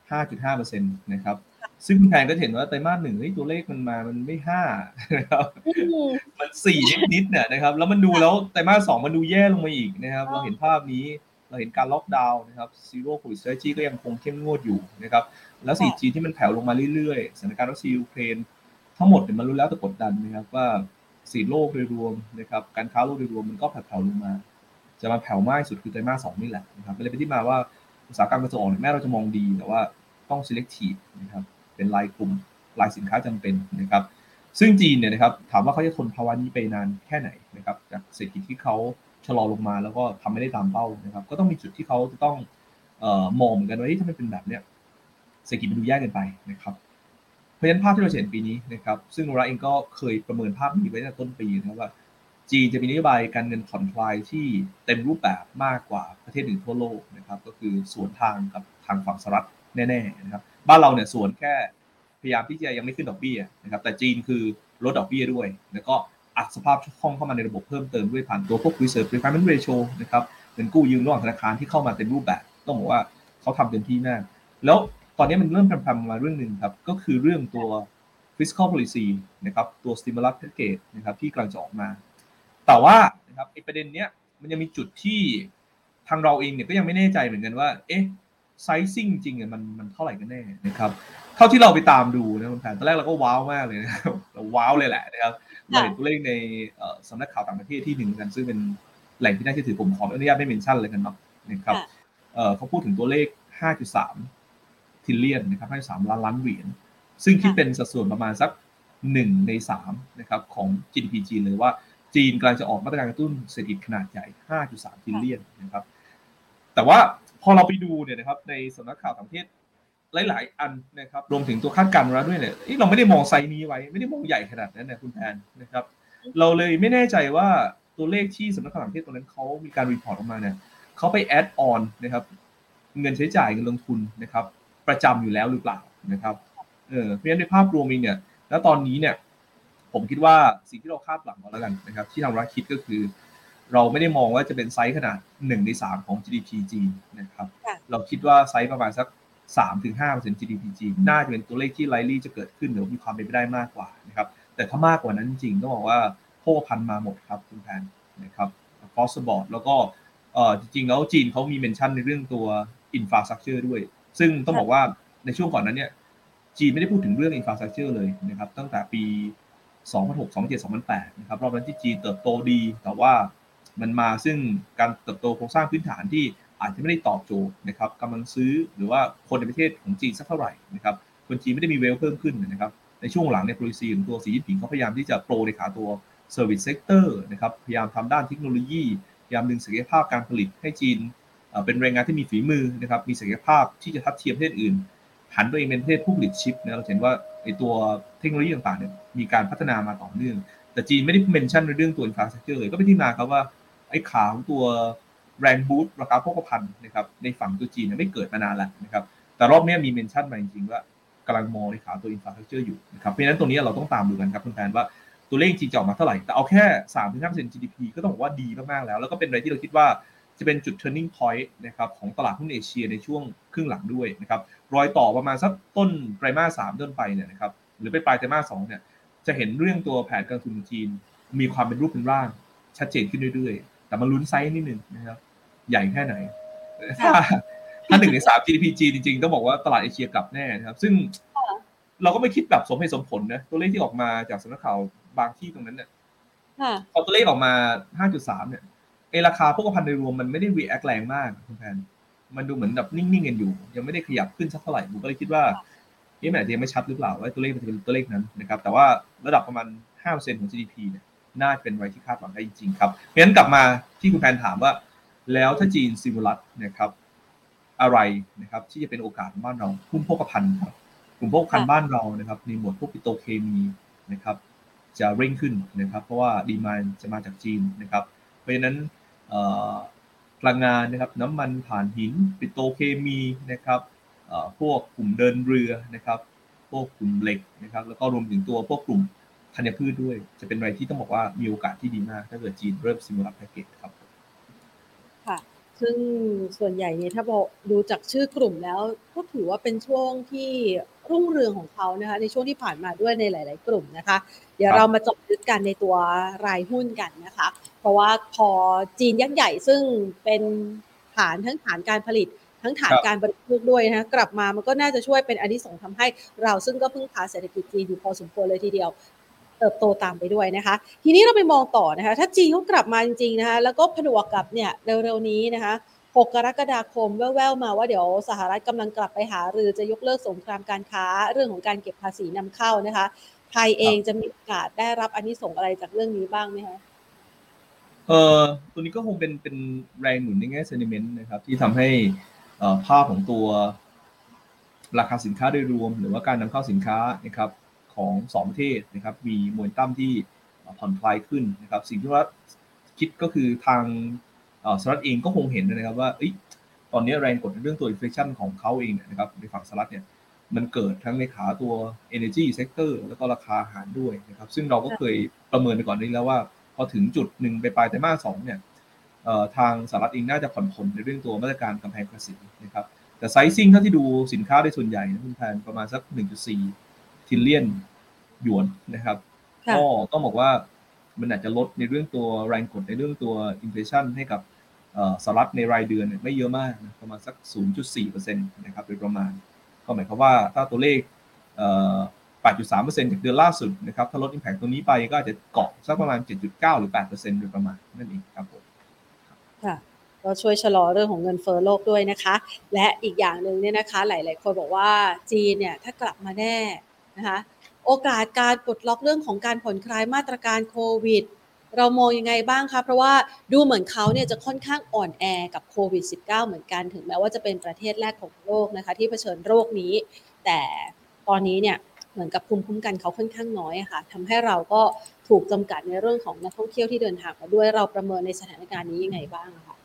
5.5%นะครับ ซึ่งคุณแพนก็เห็นว่าไตรมาสหนึ่งเฮ้ยตัวเลขมันมามันไม่ห้านะครับมันสี่นิดๆเนี่ยนะครับ แล้วมันดูแล้วไตรมาสสองมันดูแย่ลงมาอีกนะครับ เราเห็นภาพนี้ เราเห็นการล็อกดาวน์นะครับ zero covid strategy ก็ยังคงเข้มงวดอยู่นะครับแล้ว 4G ที่มันแผ่วลงมาเรื่อยๆสถานการณ์รัสเซียยูเครนทั้งหมดเนี่ยมันรู้แล้วแต่กดดันนะครับว่าศก.โลกโดยรวมนะครับการค้าโลกโดยรวมมันก็แผ่วลงมา จะมาแผ่วมากสุดคือไตรมาสสองนี่แหละนะครับเลยเป็นที่มาว่าอุตสาหกรรมการส่งออกแม้เราจะมองดีแต่ว่าต้อง selective นะครับเป็นรายกลุ่มรายสินค้าจำเป็นนะครับซึ่งจีนเนี่ยนะครับถามว่าเขาจะทนภาวะนี้ไปนานแค่ไหนนะครับจากเศรษฐกิจที่เขา ชะลอลงมาแล้วก็ทำไม่ได้ตามเป้านะครับ ก็ต้องมีจุดที่เขาจะต้องเอ่อมองเหมือนกันว่าถ้ามันเป็นแบบเนี้ยเศรษฐกิจมันดูแย่เกินไปนะครับเพราะฉะนั้นภาพที่เราเห็นปีนี้นะครับ ซึ่งโนราเองก็เคยประเมินภาพนี้ไว้ในต้นปีนะครับว่าจีนจะมีนโยบายการเงินผ่อนคลายที่เต็มรูปแบบมากกว่าประเทศอื่นทั่วโลกนะครับ ก็คือสวนทางกับทางฝั่งสหรัฐแน่ๆนะครับ บ้านเราเนี่ยสวนแค่พยายามที่จะยังไม่ขึ้นดอกเบี้ยนะครับ แต่จีนคือลดดอกเบี้ยด้วย แล้วก็ อัดสภาพคล่องเข้ามาในระบบเพิ่มเติมด้วยผ่านตัวพวก reserve requirement ratio นะครับเงินกู้ยืมระหว่างธนาคารที่เข้ามาเต็มรูปแบบ ต้องบอกว่าเขาทำเต็มที่มาก แล้วตอนนี้มันเริ่มพรำๆมาเรื่องหนึ่งครับ ก็คือเรื่องตัว fiscal policy นะครับตัว stimulus package นะครับที่กำลังจะออกมา แต่ว่านะครับไอประเด็นเนี้ยมันยังมีจุดที่ทางเราเองเนี่ยก็ยังไม่แน่ใจเหมือนกันว่า เอ๊ะไซซิ่งจริงอะมันมันเท่าไหร่กันแน่นะครับ เท่าที่เราไปตามดูนะคุณแพนตอนแรกเราก็ wow มากเลยนะเรา wow เลยแหละนะครับ เราเห็นตัวเลขในสำนักข่าวต่างประเทศที่หนึ่งกันซึ่งเป็นแหล่งที่น่าเชื่อถือผมขออนุญาตไม่ mention เลยกันเนาะนะครับเขาพูดถึงตัวเลข 5.3 trillion นะครับ5.3ล้านล้านเหรียญซึ่งคิดเป็นสัดส่วนประมาณสัก1ใน3นะครับของ GDP จีนเลยว่าจีนกำลังจะออกมาตรการกระตุ้นเศรษฐกิจขนาดใหญ่ 5.3 trillion นะครับ แต่ว่าพอเราไปดูเนี่ยนะครับในสำนักข่าวต่างประเทศ หลาย ๆ อันนะครับรวมถึงตัวคาดการณ์เราด้วยเนี่ยเราไม่ได้มองไซนี้ไว้ไม่ได้มองใหญ่ขนาดนั้นนะคุณแพนนะครับ เราเลยไม่แน่ใจว่าตัวเลขที่สำนักข่าวต่างประเทศตรงนั้นเขามีการ report ออกมาเนี่ยเขาไป add on นะครับ เงินใช้จ่ายเงินลงทุนนะครับ ประจำอยู่แล้วหรือเปล่านะครับเออเพราะฉะนั้นในภาพรวมเองเนี่ยแล้วตอนนี้เนี่ย ผมคิดว่าสิ่งที่เราคาดหวังก่อนแล้วกันนะครับ ที่ทางรัฐคิดก็คือ เราไม่ได้มองว่าจะเป็นไซส์ขนาดหนึ่งในสามของ GDP จีนนะครับ เราคิดว่าไซส์ประมาณสัก สามถึงห้าเปอร์เซ็นต์ GDP จีนน่าจะเป็นตัวเลขที่ไลลี่จะเกิดขึ้นหรือมีความเป็นไปได้มากกว่านะครับแต่ถ้ามากกว่านั้นจริงต้องบอกว่าโภคภัณฑ์มาหมดครับคุณแพนนะครับ across board แล้วก็เออจริงๆแล้วจีนเขามี mention ในเรื่องตัว infrastructure ด้วย ซึ่งต้องบอกว่าในช่วงก่อนนั้นเนี่ยจีนไม่ได้พูดถึงเรื่อง infrastructure เลยนะครับตั้งแต่ปี 2006 2007 2008นะครับรอบนั้นที่จีนเติบโตดี แต่ว่ามันมาซึ่งการเติบโตโครงสร้างพื้นฐานที่ อาจจะไม่ได้ตอบโจทย์นะครับกำลังซื้อหรือว่าคนในประเทศของจีนสักเท่าไหร่นะครับคนจีนไม่ได้มีเวลเพิ่มขึ้นนะครับในช่วงหลังในโปรซีของตัวสีจิ้นผิงเขาพยายามที่จะโปรในขาตัว Service Sector นะครับพยายามทำด้านเทคโนโลยี พยายามดึงศักยภาพการผลิตให้จีนเป็นแรงงานที่มีฝีมือนะครับมีศักยภาพที่จะทัดเทียมประเทศอื่นหันตัวเองเป็นประเทศผู้ผลิตชิปนะเราเห็นว่าไอ้ตัวเทคโนโลยีต่างๆเนี่ยมีการพัฒนามาต่อเนื่อง แต่จีนไม่ได้ mention ในเรื่องตัว infrastructure เลยก็เป็นที่มาครับว่าไอ้ขาของตัว แรง boost ราคาโภคภัณฑ์นะครับในฝั่งตัวจีนไม่เกิดมานานแล้วนะครับแต่รอบนี้มี mention มาจริงๆว่ากำลังมองในขาตัว infrastructure อยู่นะครับเพราะฉะนั้นตรงนี้เราต้องตามดูกันครับคุณแพนว่าตัวเลขจริงจะออกมาเท่าไหร่ แต่เอาแค่สามถึงห้าเปอร์เซ็นต์ GDP ก็ต้องบอกว่าดีมาก ๆ แล้ว แล้วก็เป็นอะไรที่เราคิดว่าจะเป็นจุด turning point นะครับของตลาดหุ้นเอเชียในช่วงครึ่งหลังด้วยนะครับรอยต่อประมาณสักต้นไตรมาสสามต้นไปเนี่ยนะครับหรือไปปลายไตรมาสสองเนี่ยจะเห็นเรื่องตัวแผนการทุนจีน มีความเป็นรูปเป็นร่าง ชัดเจนขึ้นเรื่อยๆ แต่มาลุ้นไซส์นิดนึงนะครับ ใหญ่แค่ไหน ถ้าถ้าหนึ่งในสาม GDP จีนจริงๆ ต้องบอกว่าตลาดเอเชียกลับแน่นะครับ ซึ่งเราก็ไม่คิดแบบสมเหตุสมผลนะ ตัวเลขที่ออกมาจากสำนักข่าวบางที่ตรงนั้นเนี่ยพอตัวเลขออกมา 5.3 เนี่ยไอราคาพวกพันในรวมมันไม่ได้รีแอคแรงมากคุณแพนมันดูเหมือนแบบนิ่งๆกันอยู่ ยังไม่ได้ขยับขึ้นสักเท่าไหร่ผมก็เลยคิดว่านี่มันอาจจะยังไม่ชัดหรือเปล่าว่าตัวเลขมันจะเป็นตัวเลขนั้นนะครับ แต่ว่าระดับประมาณ 5%ของ GDP เนี่ยน่าเป็นไว้ที่คาดหวังได้จริงๆครับเพราะฉะนั้นกลับมาที่คุณแพนถามว่า แล้วถ้าจีนซิมูลัสนะครับอะไรนะครับที่จะเป็นโอกาสบ้านเราพุ่มพกพันครับกลุ่มพกพันบ้านเรานะครับในหมวดพวกปิโตเคมีนะครับจะเร่งขึ้นนะครับ เพราะว่าดีมานจะมาจากจีนนะครับ เพราะฉะนั้นพลังงานนะครับน้ำมันผ่านหินปิโตเคมีนะครับพวกกลุ่มเดินเรือนะครับพวกกลุ่มเหล็กนะครับ แล้วก็รวมถึงตัวพวกกลุ่มธัญพืชด้วย จะเป็นอะไรที่ต้องบอกว่ามีโอกาสที่ดีมาก ถ้าเกิดจีนเริ่มซิมูลัสแพ็กเกจครับ ซึ่งส่วนใหญ่เนี่ยถ้าบอกดูจากชื่อกลุ่มแล้วก็ถือว่าเป็นช่วงที่รุ่งเรืองของเขานะคะในช่วงที่ผ่านมาด้วยในหลาย ๆ กลุ่มนะคะ เดี๋ยวเรามาจบลึกกันในตัวรายหุ้นกันนะคะ เพราะว่าพอจีนยักษ์ใหญ่ซึ่งเป็นฐานทั้งฐานการผลิตทั้งฐานการบริโภคด้วยนะคะกลับมามันก็น่าจะช่วยเป็นอันที่ส่งทำให้เราซึ่งก็พึ่งพาเศรษฐกิจจีนอยู่พอสมควรเลยทีเดียว เติบโตตามไปด้วยนะคะ ทีนี้เราไปมองต่อนะคะ ถ้าจีนเขากลับมาจริงๆนะคะแล้วก็ผนวกกับเนี่ยเร็วๆนี้นะคะ6กรกฎาคมแว่วๆมาว่าเดี๋ยวสหรัฐกำลังกลับไปหาหรือจะยกเลิกสงครามการค้าเรื่องของการเก็บภาษีนำเข้านะคะ ไทยเองจะมีโอกาสได้รับอันนี้ส่งอะไรจากเรื่องนี้บ้างไหมคะเออตัวนี้ก็คงเป็นเป็นแรงหนุนในแง่เซนิเมนต์นะครับ ที่ทำให้ภาพของตัวราคาสินค้าโดยรวม หรือว่าการนำเข้าสินค้านะครับ ของสองประเทศนะครับ มีมวลตั้มที่ผ่อนคลายขึ้นนะครับ สิ่งที่ว่าคิดก็คือทางสหรัฐเองก็คงเห็นนะครับว่าตอนนี้แรงกดในเรื่องตัว inflation ของเขาเองนะครับในฝั่งสหรัฐเนี่ยมันเกิดทั้งในขาตัว energy sector แล้วก็ราคาอาหารด้วยนะครับ ซึ่งเราก็เคยประเมินไปก่อนนี้แล้วว่า พอถึงจุดหนึ่งไปปลายไตรมาสสองเนี่ยทางสหรัฐเองน่าจะผ่อนปลนในเรื่องตัวมาตรการกำแพงภาษีนะครับ แต่ sizing เท่าที่ดูสินค้าได้ส่วนใหญ่นะคุณแพนประมาณสัก 1.4 trillionหยวนนะครับก็ต้องบอกว่ามันอาจจะลดในเรื่องตัวแรงกดในเรื่องตัว inflation ให้กับสหรัฐในรายเดือนไม่เยอะมากนะประมาณสัก 0.4%นะครับโดยประมาณ ก็หมายความว่าถ้าตัวเลข 8.3%จากเดือนล่าสุดนะครับถ้าลด impact ตัวนี้ไปก็อาจจะเกาะสักประมาณ 7.9 หรือ 8%โดยประมาณนั่นเองครับผมค่ะก็ช่วยชะลอเรื่องของเงินเฟ้อโลกด้วยนะคะ และอีกอย่างหนึ่งเนี่ยนะคะ หลาย ๆ คนบอกว่าจีนเนี่ยถ้ากลับมาแน่ นะคะโอกาสการปลดล็อกเรื่องของการผ่อนคลายมาตรการโควิด เรามองยังไงบ้างคะเพราะว่าดูเหมือนเขาเนี่ยจะค่อนข้างอ่อนแอกับโควิด -19 เหมือนกันถึงแม้ว่าจะเป็นประเทศแรกของโลกนะคะที่เผชิญโรคนี้ แต่ตอนนี้เนี่ยเหมือนกับภูมิคุ้มกันเขาค่อนข้างน้อยค่ะทำให้เราก็ถูกจำกัดในเรื่องของนักท่องเที่ยวที่เดินทางมาด้วยเราประเมินในสถานการณ์นี้ยังไงบ้างคะ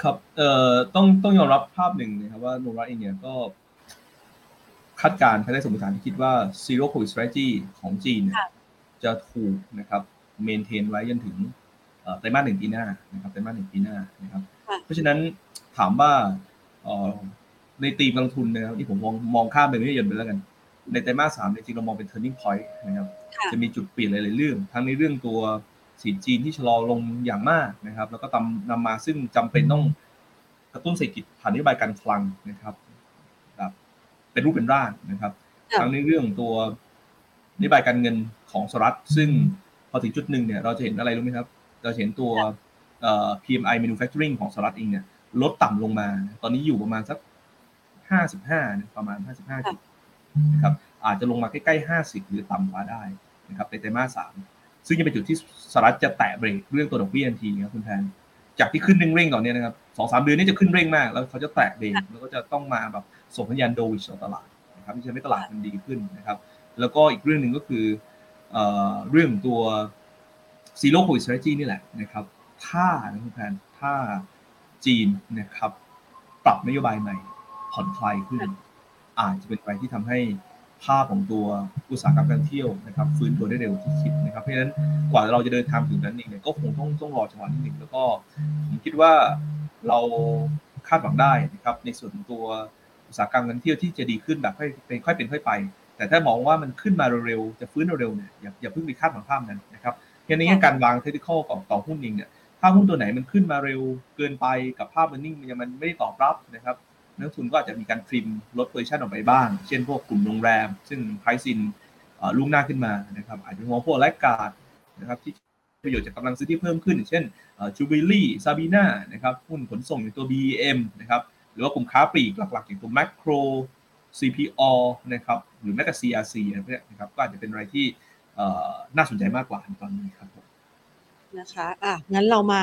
ครับเอ่อต้องต้องยอมรับภาพหนึ่งนะครับว่าโนราเองเนี่ยก็ คาดการณ์ภายใต้สมมติฐานที่คิดว่า zero covid strategy ของจีนจะถูกนะครับเมนเทนไว้จนถึงไตรมาสหนึ่งปีหน้านะครับไตรมาสหนึ่งปีหน้านะครับ เพราะฉะนั้นถามว่าในตีมลงทุนนะครับที่ผมมองมองข้ามไปไม่ยนไปแล้วกัน ในไตรมาสสามจริงเรามองเป็น turning point นะครับ จะมีจุดเปลี่ยนหลาย ๆ เรื่อง ทั้งในเรื่องตัวสินจีนที่ชะลอลงอย่างมากนะครับ แล้วก็ตำนำมาซึ่งจำเป็นต้องกระตุ้นเศรษฐกิจผ่านนโยบายการคลังนะครับแบบ เป็นรูปเป็นร่างนะครับทั้งในเรื่องตัวนโยบายการเงินของสหรัฐ ซึ่งพอถึงจุดหนึ่งเนี่ยเราจะเห็นอะไรรู้ไหมครับ เราเห็นตัว PMI manufacturing ของสหรัฐเองเนี่ยลดต่ำลงมา ตอนนี้อยู่ประมาณสักห้าสิบห้าประมาณห้าสิบห้าจุดนะครับอาจจะลงมาใกล้ๆห้าสิบหรือต่ำกว่าได้นะครับในไตรมาสสามซึ่งจะเป็นจุดที่สหรัฐจะแตะเบรกเรื่องตัวดอกเบี้ยทันทีครับคุณแทน จากที่ขึ้นเร่งๆตอนนี้นะครับสองสามเดือนนี้จะขึ้นเร่งมาก แล้วเขาจะแตะเบรกแล้วก็จะต้องมาแบบ ส่งสัญญาณโดวิชต่อตลาดนะครับที่จะให้ตลาดมันดีขึ้นนะครับ แล้วก็อีกเรื่องหนึ่งก็คือเรื่องตัว zero covid strategy นี่แหละนะครับ ถ้านะคุณแทนถ้าจีนนะครับปรับนโยบายใหม่ผ่อนคลายขึ้น อาจจะเป็นไปที่ทำให้ภาพของตัวอุตสาหกรรมการเที่ยวนะครับฟื้นตัวได้เร็วที่คิดนะครับเพราะฉะนั้นกว่าเราจะเดินทางถึงนั้นเองเนี่ยก็คงต้องต้องรอจังหวะนิดหนึ่งแล้วก็ผมคิดว่าเราคาดหวังได้นะครับในส่วนตัว อุตสาหกรรมการเที่ยวที่จะดีขึ้นแบบค่อยเป็นค่อยเป็นค่อยไป แต่ถ้ามองว่ามันขึ้นมาเร็วๆจะฟื้นเร็วเนี่ยอย่าอย่าเพิ่งไปคาดหวังภาพนั้นนะครับเพราะนี้การวางเทคนิคของต่อหุ้นเองเนี่ยถ้าหุ้นตัวไหนมันขึ้นมาเร็วเกินไปกับภาพมันนิ่งมันยังมันไม่ได้ตอบรับนะครับนักลงทุนก็อาจจะมีการ trim ลด position ออกไปบ้าง เช่นพวกกลุ่มโรงแรม ซึ่ง price in ล่วงหน้าขึ้นมานะครับอาจจะมองพวก laggard นะครับที่ประโยชน์จากกำลังซื้อที่เพิ่มขึ้น เช่นจูบิลี่ซาบีน่านะครับหุ้นขนส่งอย่างตัว BEM นะครับ หรือว่ากลุ่มค้าปลีกหลักๆ อย่างตัว Makro CPALL นะครับหรือแม้แต่ CRC นะครับก็อาจจะเป็นอะไรที่น่าสนใจมากกว่าตอนนี้ครับนะคะอะงั้นเรามา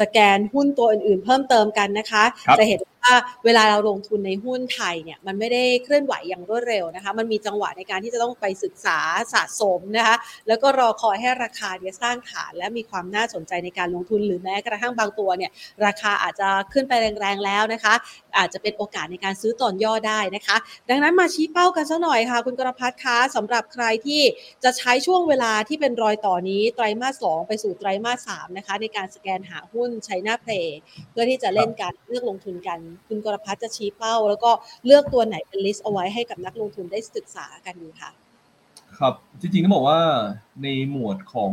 สแกนหุ้นตัวอื่นๆ เพิ่มเติมกันนะคะ จะเห็น ว่าเวลาเราลงทุนในหุ้นไทยเนี่ยมันไม่ได้เคลื่อนไหวอย่างรวดเร็วนะคะ มันมีจังหวะในการที่จะต้องไปศึกษาสะสมนะคะแล้วก็รอคอยให้ราคาเนี่ยสร้างฐานและมีความน่าสนใจในการลงทุนหรือแม้กระทั่งบางตัวเนี่ยราคาอาจจะขึ้นไปแรงๆแล้วนะคะ อาจจะเป็นโอกาสในการซื้อตอนย่อได้นะคะ ดังนั้นมาชี้เป้ากันสักหน่อยค่ะ คุณกรพัฒน์คะสำหรับใครที่จะใช้ช่วงเวลาที่เป็นรอยต่อนี้ไตรมาสสองไปสู่ไตรมาสสามนะคะในการสแกนหาหุ้น China play เพื่อที่จะเล่นการเลือกลงทุนกันคุณกรพัฒน์จะชี้เป้า แล้วก็เลือกตัวไหนเป็น list เอาไว้ให้กับนักลงทุนได้ศึกษากันดูค่ะ ครับจริงๆต้องบอกว่าในหมวดของ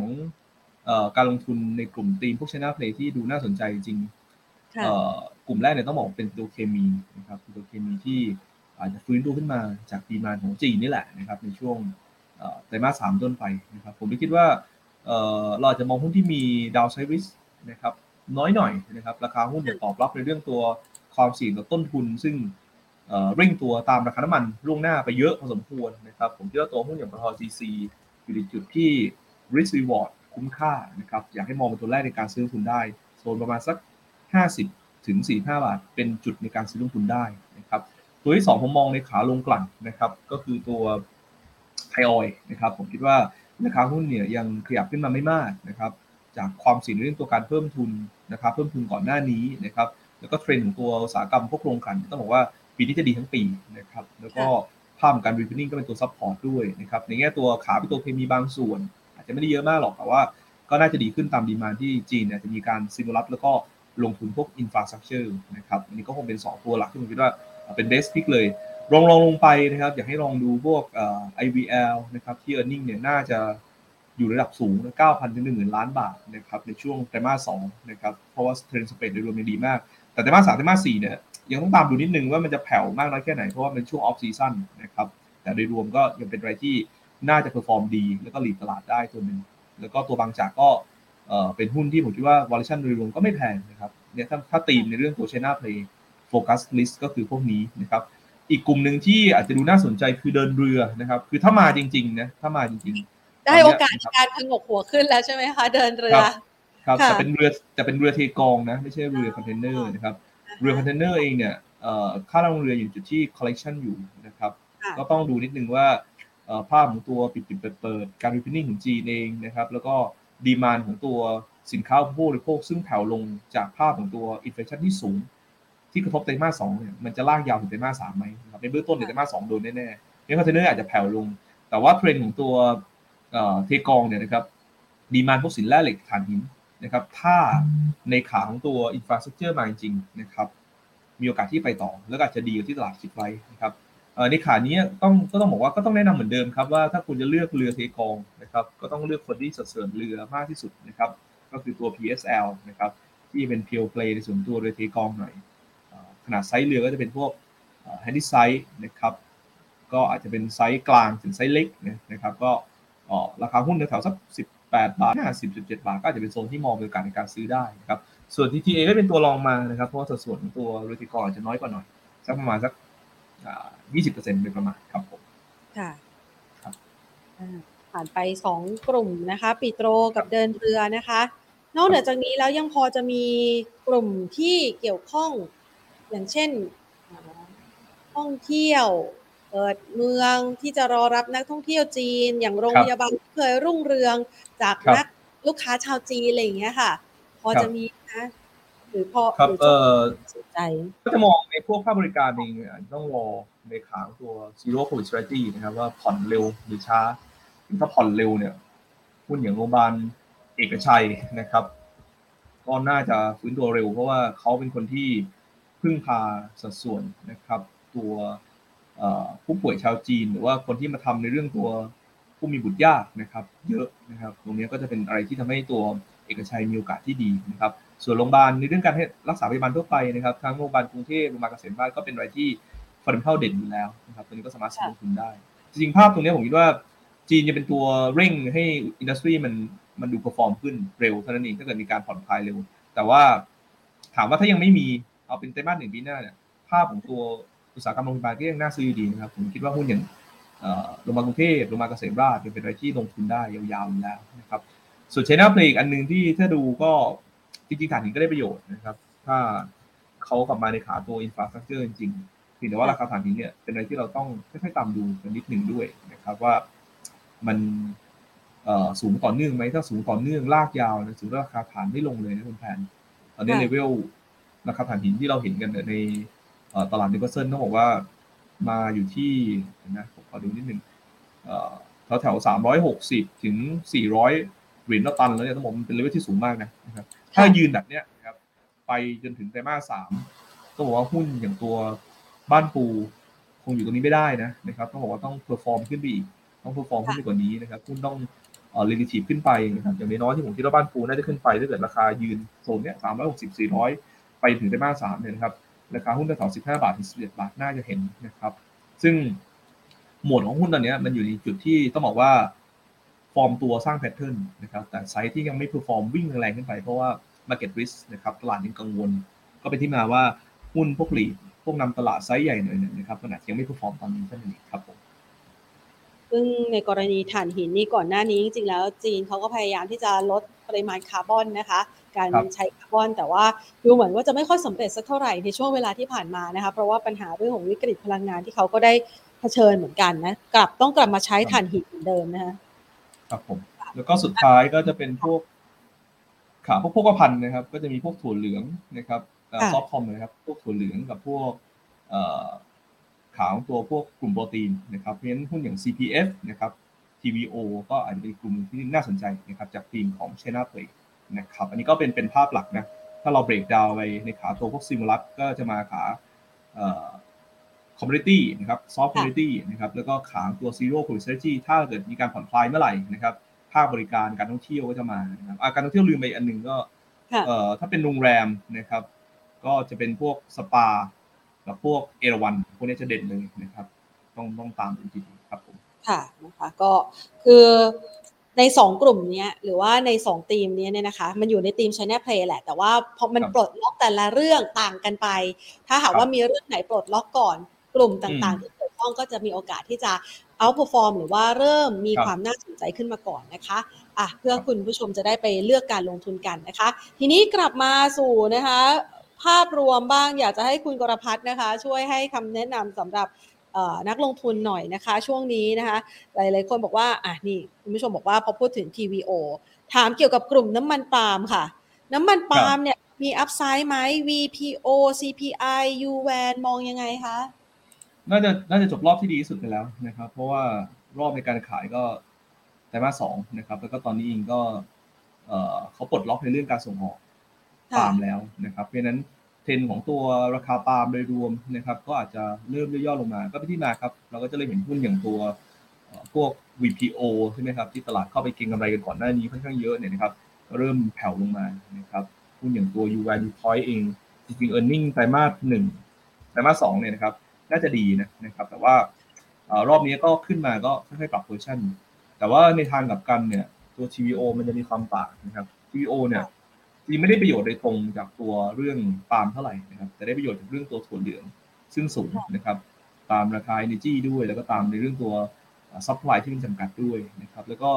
การลงทุนในกลุ่มทีมพวก China play ที่ดูน่าสนใจจริงกลุ่มแรกเนี่ยต้องบอกเป็นตัวเคมีนะครับตัวเคมีที่อาจจะฟื้นตัวขึ้นมาจากดีมานของจีนนี่แหละนะครับในช่วงไตรมาสสามต้นไปนะครับผมคิดว่าเราอาจจะมองหุ้นที่มีดาวไซริสนะครับน้อยหน่อยนะครับราคาหุ้นจะตอบรับในเรื่องตัว ความเสี่ยงต่อต้นทุน ซึ่งเร่งตัวตามราคาน้ำมันล่วงหน้าไปเยอะพอสมควรนะครับ ผมคิดว่าตัวหุ้นอย่างปตทจีซีอยู่ในจุดที่ risk reward คุ้มค่านะครับ อยากให้มองเป็นตัวแรกในการซื้อทุนได้ โซนประมาณสัก 50 ถึง 45 บาท เป็นจุดในการซื้อลงทุนได้นะครับ ตัวที่ 2 ผมมองในขาโรงกลั่นนะครับ ก็คือตัวไทยออยล์นะครับ ผมคิดว่าราคาหุ้นเนี่ยยังขยับขึ้นมาไม่มากนะครับ จากความเสี่ยงเรื่องตัวการเพิ่มทุนนะครับ เพิ่มทุนก่อนหน้านี้นะครับ แล้วก็เทรนด์ของตัวอุตสาหกรรมพวกโรงกลั่นต้องบอกว่าปีนี้จะดีทั้งปีนะครับ แล้วก็ภาพการ reopening ก็เป็นตัว support ด้วยนะครับ ในแง่ตัวขาเป็นตัวเคมีบางส่วน อาจจะไม่ได้เยอะมากหรอกแต่ว่า ก็น่าจะดีขึ้นตาม demand ที่จีนเนี่ยจะมีการ stimulus แล้วก็ลงทุนพวก infrastructure นะครับอันนี้ก็คงเป็น 2 ตัวหลักที่ผมคิดว่าเป็น best pick เลยรองรองลงไปนะครับ อยากให้ลองดูพวกเอ่อ IVL นะครับที่ e a r n i n g เนี่ยน่าจะอยู่ระดับสูง 9,000 ถึง 10,000ล้านบาทนะครับในช่วงไตรมาส2นะครับ เพราะว่าเทรนด์ spread โดยรวมยังดีมาก แต่ไตรมาส3ไตรมาส4เนี่ยยังต้องตามดูนิดนึงว่ามันจะแผ่วมากน้อยแค่ไหน เพราะว่าเป็นช่วง off seasonนะครับ แต่โดยรวมก็ยังเป็นอะไรที่น่าจะ perform ดี แล้วก็ lead ตลาดได้ตัวหนึ่งแล้วก็ตัวบางจากก็เป็นหุ้นที่ผมคิดว่าวอลเลชันโดยรวมก็ไม่แพงนะครับเนี่ยถ้าถ้าตีมในเรื่องตัว China Play Focus List ก็คือพวกนี้นะครับ อีกกลุ่มหนึ่งที่อาจจะดูน่าสนใจคือเดินเรือนะครับ คือถ้ามาจริงๆนะถ้ามาจริงๆ ได้โอกาสในการผงกหัวขึ้นแล้วใช่ไหมคะเดินเรือ ครับจะเป็นเรือจะเป็นเรือเทกองนะ ไม่ใช่เรือคอนเทนเนอร์นะครับ เรือคอนเทนเนอร์เองเนี่ยค่าระวางเรืออยู่จุดที่ correction อยู่นะครับ ก็ต้องดูนิดนึงว่าภาพของตัวปิดปิดเปิดเปิดการ reopening ของจีนเองนะครับ แล้วก็ demand ของตัวสินค้าอุปโภคบริโภคซึ่งแผ่วลงจากภาพของตัว inflation ที่สูง ที่กระทบไตรมาสสองเนี่ยมันจะลากยาวถึงไตรมาสสามไหมครับในเบื้องต้นในไตรมาสสองโดนแน่ๆเนี่ยคอนเทนเนอร์อาจจะแผ่วลง แต่ว่าเทรนด์ของตัวเทกองเนี่ยนะครับ demand พวกสินแร่เหล็กถ่านหิน นะครับ ถ้าในขาของตัว infrastructure มาจริงๆนะครับ มีโอกาสที่ไปต่อ แล้วอาจจะดีกว่าที่ตลาดคิดไว้นะครับในขานี้ต้องก็ต้องบอกว่าก็ต้องแนะนำเหมือนเดิมครับว่าถ้าคุณจะเลือกเรือเทกองนะครับ ก็ต้องเลือกคนที่สัดส่วนเรือมากที่สุดนะครับ ก็คือตัว PSL นะครับที่เป็น pure play ในส่วนตัวเรือเทกองหน่อยขนาดไซส์เรือก็จะเป็นพวก handy size นะครับ ก็อาจจะเป็นไซส์กลางถึงไซส์เล็กนะครับ ก็ราคาหุ้นแถวสัก 18บาท 50 17 บาท ก็อาจจะเป็นโซนที่มองเป็นโอกาสในการซื้อได้นะครับ ส่วน TTA ก็เป็นตัวรองมานะครับ เพราะว่าสัดส่วนของตัวเรือเทกองอาจจะน้อยกว่าหน่อย สักประมาณสักยี่สิบเปอร์เซ็นต์โดยประมาณครับผม ค่ะผ่านไปสองกลุ่มนะคะ ปิโตรกับเดินเรือนะคะ นอกเหนือจากนี้แล้วยังพอจะมีกลุ่มที่เกี่ยวข้อง อย่างเช่นท่องเที่ยว เปิดเมืองที่จะรอรับนักท่องเที่ยวจีน อย่างโรงพยาบาลเคยรุ่งเรืองจากนักลูกค้าชาวจีนอะไรอย่างเงี้ยค่ะ พอจะมีนะหรือพอครับเออสนใจก็จะมองในพวกภาคบริการเองต้องรอในขาตัว zero covid strategy นะครับว่าผ่อนเร็วหรือช้าถ้าผ่อนเร็วเนี่ยหุ้นอย่างโรงพยาบาลเอกชัยนะครับ ก็น่าจะฟื้นตัวเร็ว เพราะว่าเขาเป็นคนที่พึ่งพาสัดส่วนนะครับ ตัว ผู้ป่วยชาวจีน หรือว่าคนที่มาทำในเรื่องตัวผู้มีบุตรยากนะครับ เยอะนะครับ ตรงนี้ก็จะเป็นอะไรที่ทำให้ตัวเอกชัยมีโอกาสที่ดีนะครับ ส่วนโรงพยาบาลในเรื่องการให้รักษาพยาบาลทั่วไปนะครับทั้งโรงพยาบาลกรุงเทพโรงพยาบาลเกษมราษฎร์ก็เป็นอะไรที่ fundamental เด่นอยู่แล้วนะครับตัวนี้ก็สามารถลงทุนได้ จริงๆภาพตรงนี้ผมคิดว่าจีนจะเป็นตัวเร่งให้ industry มันมันดู perform ขึ้นเร็วเท่านั้นเองถ้าเกิดมีการผ่อนคลายเร็ว แต่ว่าถามว่าถ้ายังไม่มีเอาเป็นไตรมาสหนึ่งปีหน้าเนี่ยภาพของตัว อุตสาหกรรมโรงพยาบาลก็ยังน่าซื้ออยู่ดีนะครับผมคิดว่าหุ้นอย่างโรงพยาบาลกรุงเทพโรงพยาบาลเกษมราชเป็นอะไรที่ลงทุนได้ยาวๆแล้วนะครับส่วนเชน่าเพลอีกอันหนึ่งที่ถ้าดูก็จริงๆฐานหินก็ได้ประโยชน์นะครับ ถ้าเขากลับมาในขาตัวอินฟราสตรักเจอร์จริงๆเพียงแต่ว่าราคาฐานหินเนี่ยเป็นอะไรที่เราต้องค่อยๆตามดูกันนิดหนึ่งด้วยนะครับว่ามันสูงต่อเนื่องไหมถ้าสูงต่อเนื่องลากยาวนะสูงราคาถ่านไม่ลงเลยนะคุณแพนตอนนี้ level ราคาถ่านหินที่เราเห็นกันใน ตลาดนิวคาสเซิลต้องบอกว่ามาอยู่ที่นะผมขอดูนิดหนึ่งแถวแถวสามร้อยหกสิบถึงสี่ร้อยเหรียญต่อตันแล้วเนี่ยต้องบอกมันเป็นเลเวลที่สูงมากนะครับ ถ้ายืนแบบเนี้ยครับ ไปจนถึงไตรมาสสามต้องบอกว่าหุ้นอย่างตัวบ้านปูคงอยู่ตรงนี้ไม่ได้นะนะครับต้องบอกว่าต้อง perform ขึ้นไปอีกต้อง perform ขึ้นไปกว่านี้นะครับหุ้นต้องเอ่อ relative ขึ้นไปนะครับอย่างน้อยที่ผมคิดว่าบ้านปูน่าจะขึ้นไปถ้าเกิดราคายืนโซนเนี้ยสามร้อยหกสิบสี่ร้อยไปถึงไตรมาสสามเนี่ยนะครับ ราคาหุ้นแถวสิบห้าบาทถึงสิบเอ็ดบาทน่าจะเห็นนะครับ ซึ่งหมวดของหุ้นตอนนี้มันอยู่ในจุดที่ต้องบอกว่าฟอร์มตัวสร้าง pattern นะครับ แต่ไซส์ที่ยังไม่ perform วิ่งแรงขึ้นไปเพราะว่า Market Risk นะครับตลาดยังกังวล ก็เป็นที่มาว่าหุ้นพวก lead พวกนำตลาดไซส์ใหญ่หน่อยนะครับขนาดยังไม่ perform ตอนนี้เท่านั้นเองครับผมซึ่งในกรณีถ่านหินนี่ก่อนหน้านี้จริงๆแล้วจีนเขาก็พยายามที่จะลดปริมาณคาร์บอนนะคะ การใช้คาร์บอน แต่ว่าดูเหมือนว่าจะไม่ค่อยสำเร็จสักเท่าไหร่ในช่วงเวลาที่ผ่านมานะคะเพราะว่าปัญหาเรื่องของวิกฤตพลังงานที่เขาก็ได้เผชิญเหมือนกันนะกลับต้องกลับมาใช้ถ่านหินเหมือนเดิมนะคะครับผมแล้วก็สุดท้ายก็จะเป็นพวกขาพวกพวกพันธุ์นะครับ ก็จะมีพวกถั่วเหลืองนะครับ soft comm นะครับพวกถั่วเหลืองกับพวกขาวตัวพวกกลุ่มโปรตีนนะครับเพราะฉะนั้นหุ้นอย่าง CPF นะครับ TVO ก็อาจจะเป็นกลุ่มที่น่าสนใจนะครับจากทีมของ China Play นะครับ อันนี้ก็เป็นเป็นภาพหลักนะ ถ้าเรา breakdown ไปในขาตัวพวก stimulus ก็จะมาขา commodity นะครับ soft commodity นะครับแล้วก็ขาตัว zero policy strategy ถ้าเกิดมีการผ่อนคลายเมื่อไหร่นะครับภาคบริการการท่องเที่ยวก็จะมานะครับการท่องเที่ยวลืมไปอันหนึ่งก็ถ้าเป็นโรงแรมนะครับ ก็จะเป็นพวกสปากับพวกเอราวันพวกนี้จะเด่นเลยนะครับ ต้องต้องตามจริงๆครับผมค่ะนะคะก็คือ ในสองกลุ่มนี้หรือว่าในสองทีมนี้เนี่ยนะคะ มันอยู่ในทีม China Play แหละ แต่ว่าพอมันปลดล็อกแต่ละเรื่องต่างกันไป ถ้าหากว่ามีเรื่องไหนปลดล็อกก่อน กลุ่มต่างๆ ที่เกี่ยวข้องก็จะมีโอกาสที่จะเอาพอฟอร์มหรือว่าเริ่มมีความน่าสนใจขึ้นมาก่อนนะคะอะเพื่อคุณผู้ชมจะได้ไปเลือกการลงทุนกันนะคะ ทีนี้กลับมาสู่นะคะ ภาพรวมบ้างอยากจะให้คุณกรพัฒนะคะ ช่วยให้คำแนะนำสำหรับ นักลงทุนหน่อยนะคะ ช่วงนี้นะคะ หลายๆคนบอกว่าอะนี่คุณผู้ชมบอกว่าพอพูดถึง TVO ถามเกี่ยวกับกลุ่มน้ำมันปาล์มค่ะ น้ำมันปาล์มเนี่ยมีอัพไซด์ไหม VPO CPI UVAN มองยังไงคะ น่าจะน่าจะจบรอบที่ดีที่สุดไปแล้วนะครับ เพราะว่ารอบในการขายก็ไตรมาสสองนะครับ แล้วก็ตอนนี้เองก็เอ่อเขาปลดล็อกในเรื่องการส่งออกปาล์มแล้วนะครับ เพราะฉะนั้นเทรนของตัวราคาปาล์มโดยรวมนะครับ ก็อาจจะเริ่มย่อลงมา ก็เป็นที่มาครับ เราก็จะเลยเห็นหุ้นอย่างตัวพวก VPO ใช่ไหมครับ ที่ตลาดเข้าไปเก็งกำไรกันก่อนหน้านี้ค่อนข้างเยอะเนี่ยนะครับ เริ่มแผ่วลงมานะครับหุ้นอย่างตัว u v Point เอง จริงๆ e a r n i n g ไตรมาสหนึ่งไตรมาสสองเนี่ยนะครับ น่าจะดีนะนะครับ แต่ว่ารอบนี้ก็ขึ้นมาก็ค่อยๆปรับโพชั่นแต่ว่าในทางกลับกันเนี่ย ตัว TVO มันจะมีความต่างนะครับ TVO เนี่ย จริงไม่ได้ประโยชน์โดยตรงจากตัวเรื่องปาล์มเท่าไหร่นะครับแต่ได้ประโยชน์จากเรื่องตัวถั่วเหลือง ซึ่งสูงนะครับ ตามราคา energy ด้วย แล้วก็ตามในเรื่องตัว supply ที่มันจำกัดด้วยนะครับ แล้วก็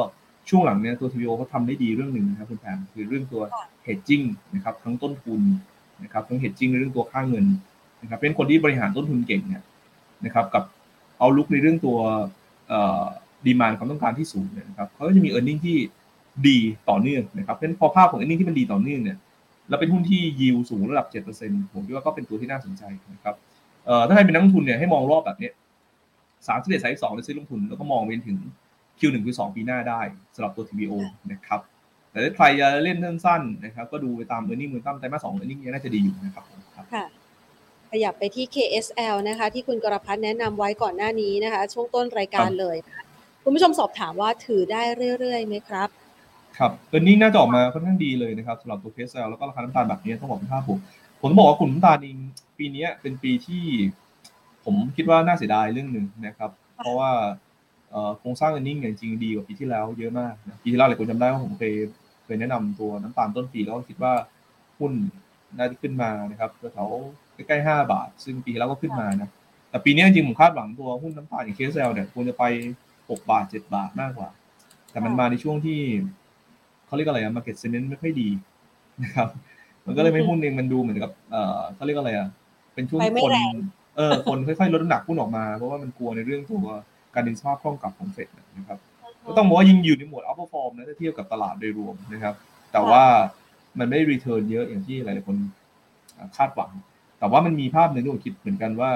ช่วงหลังเนี่ยตัว TVO เขาทำได้ดีเรื่องหนึ่งนะครับคุณแพมคือเรื่องตัว hedging นะครับทั้งต้นทุนนะครับทั้ง hedging ในเรื่องตัวค่าเงินนะครับ เป็นคนที่บริหารต้นทุนเก่งเนี่ยนะครับ กับเอาลุกในเรื่องตัวดีมานความต้องการที่สูงเนี่ยนะครับเขาก็จะมี e a r n i n g ที่ ดีต่อเนื่องนะครับเพราะฉะนั้นพอภาพของ e a r n i n g ที่มันดีต่อเนื่องเนี่ยแล้วเป็นหุ้นที่ยิวสูงระดับ 7%ผมคิดว่าก็เป็นตัวที่น่าสนใจนะครับเอ่อถ้าใครเป็นนักลงทุนเนี่ยให้มองรอบแบบนี้สามสิบเอ็ดสายสองในซื้อลงทุนแล้วก็มองไปถึง Q1 Q2 ปีหน้าได้สำหรับตัว TVO นะครับแต่ถ้าใครจะเล่นสั้นๆนะครับก็ดูไปตาม e a r n i n g มือตั้มไตรมาสสอง e a r n i n g ยังน่าจะดีอยู่นะครับครับค่ะขยับไปที่ KSL นะคะที่คุณกรพัฒน์แนะนำไว้ก่อนหน้านี้นะคะ ช่วงต้นรายการเลย คุณผู้ชมสอบถามว่าถือได้เรื่อยๆไหมครับ ครับเออร์เน็งน่าจะออกมาค่อนข้างดีเลยนะครับสำหรับตัว KSL แล้วก็ราคาน้ำตาลแบบนี้ต้องบอกเป็นภาพผมผมบอกว่ากลุ่มน้ำตาลเองปีนี้เป็นปีที่ผมคิดว่าน่าเสียดายเรื่องหนึ่งนะครับ เพราะว่าโครงสร้างเออร์เน็งเนี่ยจริงดีกว่าปีที่แล้วเยอะมากนะปีที่แล้วหลายคนจำได้ว่าผมเคยเคยแนะนำตัวน้ำตาลต้นปีแล้วคิดว่าหุ้นน่าจะขึ้นมานะครับแถวใกล้ๆห้าบาท ซึ่งปีแล้วก็ขึ้นมานะแต่ปีนี้จริงผมคาดหวังตัวหุ้นน้ำตาลอย่าง KSL เนี่ยควรจะไปหกบาทเจ็ดบาทมากกว่า แต่มันมาในช่วงที่ เขาเรียกอะไรอะ market sentiment ไม่ค่อยดีนะครับ มันก็เลยไม่หุ้นเองมันดูเหมือนกับเออเขาเรียกอะไรอะเป็นช่วงคนเออคนค่อยๆลดน้ำหนักหุ้นออกมาเพราะว่ามันกลัวในเรื่องตัวการดินสภาพคล่องกับของเฟดนะครับก็ต้องบอกว่ายิงอยู่ในหมวด outperform นะถ้าเทียบกับตลาดโดยรวมนะครับ แต่ว่ามันไม่รีเทิร์นเยอะอย่างที่หลายๆคนคาดหวัง แต่ว่ามันมีภาพหนึ่งที่ผมคิดเหมือนกันว่า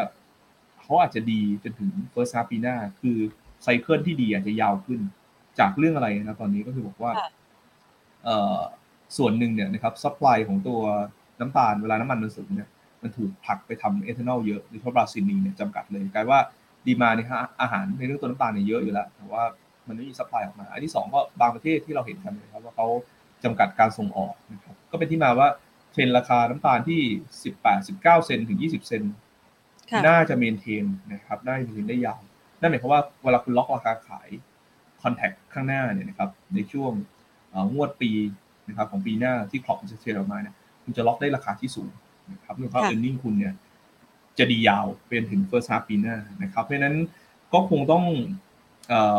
เขาอาจจะดีจนถึง first half ปีหน้า คือไซเคิลที่ดีอาจจะยาวขึ้น จากเรื่องอะไรนะตอนนี้ก็คือบอกว่า ส่วนหนึ่งเนี่ยนะครับ supply ของตัวน้ำตาลเวลาน้ำมันมันสูงเนี่ยมันถูกผลักไปทำเอทานอลเยอะโดยเฉพาะบราซิลเนี่ยจำกัดเลยกลายว่า demand เนี่ยอาหารในเรื่องตัวน้ำตาลเนี่ยเยอะอยู่แล้วแต่ว่ามันไม่มี supply ออกมา อันที่สองก็บางประเทศที่เราเห็นกันนะครับว่าเขาจำกัดการส่งออกนะครับก็เป็นที่มาว่าเทรนราคาน้ำตาลที่ 18 19 เซนต์ถึง 20 เซนต์น่าจะ maintain นะครับน่าจะ maintain ได้ยาวนั่นหมายความว่าเวลาคุณล็อกราคาขายcontract ข้างหน้าเนี่ยนะครับในช่วง งวดปีนะครับของปีหน้าที่ crop จะ trade ออกมาเนี่ยคุณจะล็อกได้ราคาที่สูงนะครับเนื่องจาก earning คุณเนี่ยจะดียาวเป็นถึง first half ปีหน้านะครับ เพราะฉะนั้นก็คงต้อง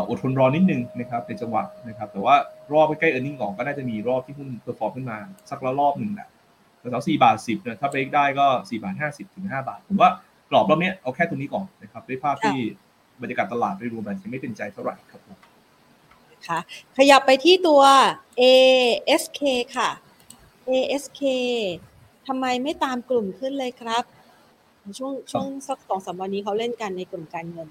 อดทนรอนิดนึงนะครับในจังหวะนะครับ แต่ว่ารอบใกล้ earning ออกก็น่าจะมีรอบที่หุ้น perform ขึ้นมาสักละรอบหนึ่งแหละแถวสี่บาทสิบเนี่ยถ้าเบรกได้ก็สี่บาทห้าสิบถึงห้าบาท ผมว่ากรอบรอบนี้เอาแค่ตรงนี้ก่อนนะครับด้วยภาพที่บรรยากาศตลาดโดยรวมมันจะไม่เป็นใจเท่าไหร่ครับผม ค่ะขยับไปที่ตัว ASK ค่ะ ASK ทำไมไม่ตามกลุ่มขึ้นเลยครับ ช่วงช่วงสักสองสามวันนี้เขาเล่นกันในกลุ่มการเงิน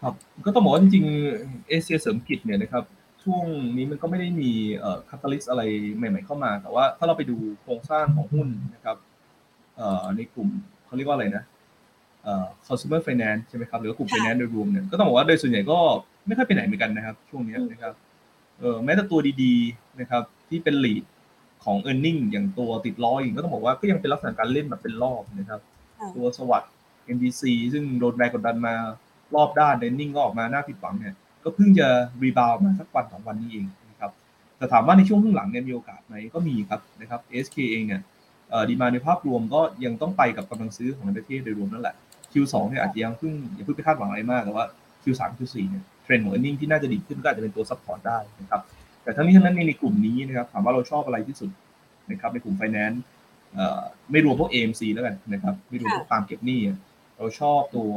ครับก็ต้องบอกว่าจริงๆเอเชียเสริมกิจเนี่ยนะครับช่วงนี้มันก็ไม่ได้มีเอ่อคาตาลิสอะไรใหม่ ๆเข้ามา แต่ว่าถ้าเราไปดูโครงสร้างของหุ้นนะครับเอ่อในกลุ่มเขาเรียกว่าอะไรนะเอ่อ consumer finance ใช่ไหมครับ หรือกลุ่ม finance โดยรวมเนี่ยก็ต้องบอกว่าโดยส่วนใหญ่ก็ ไม่ค่อยไปไหนเหมือนกันนะครับ ช่วงนี้นะครับเออแม้แต่ตัวดีๆนะครับ ที่เป็น lead ของ e a r n i n g อย่างตัวติดล้อเองก็ต้องบอกว่าก็ยังเป็นลักษณะการเล่นแบบเป็นรอบนะครับ ตัวสวัสด์ MDC ซึ่งโดนแรงกดดันมารอบด้านเดนนิ่งก็ออกมาหน้าผิดหวังเนี่ยก็เพิ่งจะรีบาวมาสักวันสองวันนี้เองนะครับแต่ถามว่าในช่วงข้างหลังเนี่ยมีโอกาสไหมก็มีครับนะครับ SK เองเนี่ยdemand ในภาพรวมก็ยังต้องไปกับกำลังซื้อของประเทศโดยรวมนั่นแหละ Q2 เนี่ยอาจจะยังเพิ่งอย่าเพิ่งไปคาดหวังอะไรมากแต่ว่า Q3 Q4 เนี่ย เทรนด์ของ earning ที่น่าจะดีขึ้นก็อาจจะเป็นตัว support ได้นะครับแต่ทั้งนี้ทั้งนั้นในกลุ่มนี้นะครับถามว่าเราชอบอะไรที่สุดนะครับในกลุ่มไฟแนนซ์ไม่รวมพวก AMC แล้วกันนะครับไม่รวมพวก firm เก็บหนี้เราชอบตัว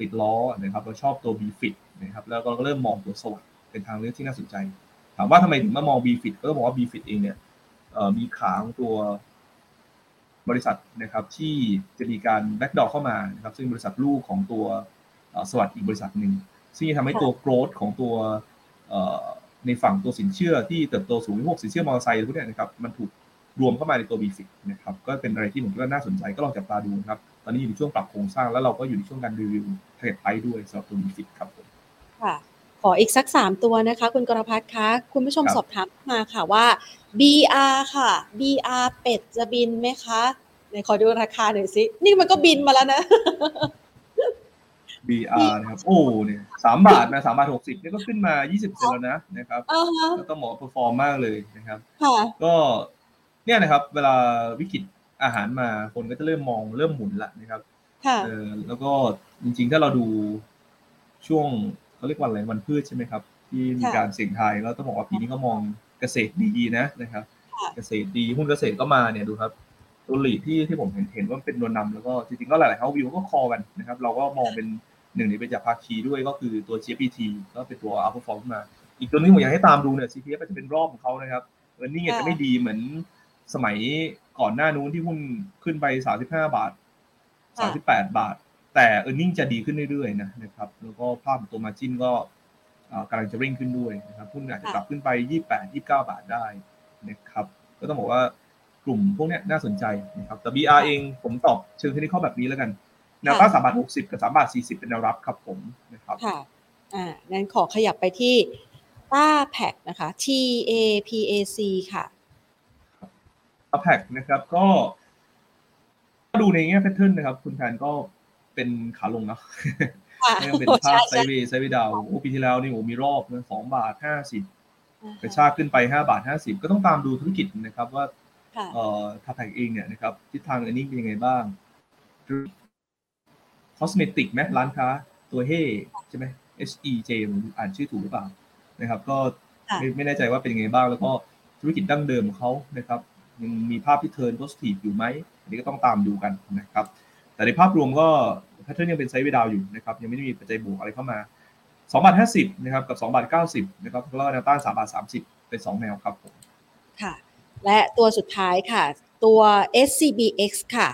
ติดล้อนะครับเราชอบตัว b f i t นะครับแล้วก็เริ่มมองตัว SAWAD เป็นทางเลือกที่น่าสนใจ ถามว่าทำไมถึงมามอง b f i t ก็ต้องบอกว่า b f i t เองเนี่ยมีขาของตัวบริษัทนะครับที่จะมีการ backdoor เข้ามานะครับซึ่งบริษัทลูกของตัว SAWAD อีกบริษัทหนึ่ง ซึ่งจะทำให้ตัว growth ของตัวในฝั่งตัวสินเชื่อที่เติบโตสูงพวกสินเชื่อมอเตอร์ไซค์พวกนี้นะครับมันถูกรวมเข้ามาในตัว b ีฟินะครับก็เป็นอะไรที่ผมคิดว่าน่าสนใจก็ลองจับตาดูนะครับ ตอนนี้อยู่ในช่วงปรับโครงสร้างแล้วเราก็อยู่ในช่วงการ review trade ไปด้วยสำหรับตัว BFIT ครับผมค่ะขออีกสักสามตัวนะคะ คุณกรพัฒน์คะคุณผู้ชมสอบถามมาค่ะว่า BR ค่ะ BR เป็ดจะบินไหมคะไหนขอดูราคาหน่อยสิ นี่มันก็บินมาแล้วนะ BR นะครับ โอ้เนี่ยสามบาทนะสามบาทหกสิบนี่ก็ขึ้นมายี่สิบเซนต์แล้วนะนะครับก็ต้องบอกว่า perform มากเลยนะครับก็เนี่ยนะครับ เวลาวิกฤตอาหารมาคนก็จะเริ่มมองเริ่มหมุนละนะครับเออแล้วก็จริงๆ ถ้าเราดูช่วงเขาเรียกวันอะไรวันพืชใช่ไหมครับ ที่มีการเสี่ยงทายแล้วต้องบอกว่าปีนี้ก็มองเกษตรดีนะนะครับ เกษตรดีหุ้นเกษตรก็มาเนี่ยดูครับตัวหลีที่ที่ผมเห็นเห็นว่าเป็นตัวนำแล้วก็จริงๆก็หลายๆเขาวิวก็คอกันนะครับ เราก็มองเป็น หนึ่งในเป็นจากภาคีด้วยก็คือตัว GPT ก็เป็นตัว u p p e r f o r m มา อีกตัวนึงผมอยากให้ตามดูเนี่ย CPF จะเป็นรอบของเขานะครับเออร์เน็งจะไม่ดีเหมือนสมัยก่อนหน้านู้นที่หุ้นขึ้นไป 35 บาท 38 บาท แต่เออร์เน็งจะดีขึ้นเรื่อยๆนะนะครับแล้วก็ภาพตัวมาจินก็กำลังจะเร่งขึ้นด้วยนะครับหุ้นอาจจะกลับขึ้นไป 28 29 บาทได้นะครับก็ต้องบอกว่ากลุ่มพวกนี้น่าสนใจนะครับแต่ BR เองผมตอบเชิงเทคนิคแบบนี้แล้วกัน แนวต้านสามบาทหกสิบกับสามบาทสี่สิบเป็นแนวรับครับผมนะครับค่ะอ่างั้นขอขยับไปที่TAPAC นะคะ T A P A C ค่ะ TAPAC นะครับก็ดูในแง่ pattern นะครับ คุณแพมก็เป็นขาลงนะไม่เป็นภาพ sideway sideway down โอ้ปีที่แล้วนี่โอ้มีรอบนะสองบาทห้าสิบกระชากขึ้นไปห้าบาทห้าสิบก็ต้องตามดูธุรกิจนะครับว่าเอ่อ TAPAC เองเนี่ยนะครับทิศทางอันนี้เป็นยังไงบ้าง cosmetic ไหมร้านค้า ตัวเฮใช่ไหม H E J อ่านชื่อถูกหรือเปล่านะครับ ก็ไม่ไม่แน่ใจว่าเป็นยังไงบ้าง แล้วก็ธุรกิจดั้งเดิมของเขานะครับ ยังมีภาพที่ turn positive อยู่ไหมอันนี้ก็ต้องตามดูกันนะครับ แต่ในภาพรวมก็ pattern ยังเป็น sideway down อยู่นะครับ ยังไม่ได้มีปัจจัยบวกอะไรเข้ามา2บาท50นะครับกับ2บาท90นะครับแล้วก็แนวต้าน3บาท30 เป็น 2 แนวครับผมค่ะ และตัวสุดท้ายค่ะ ตัว SCBX ค่ะ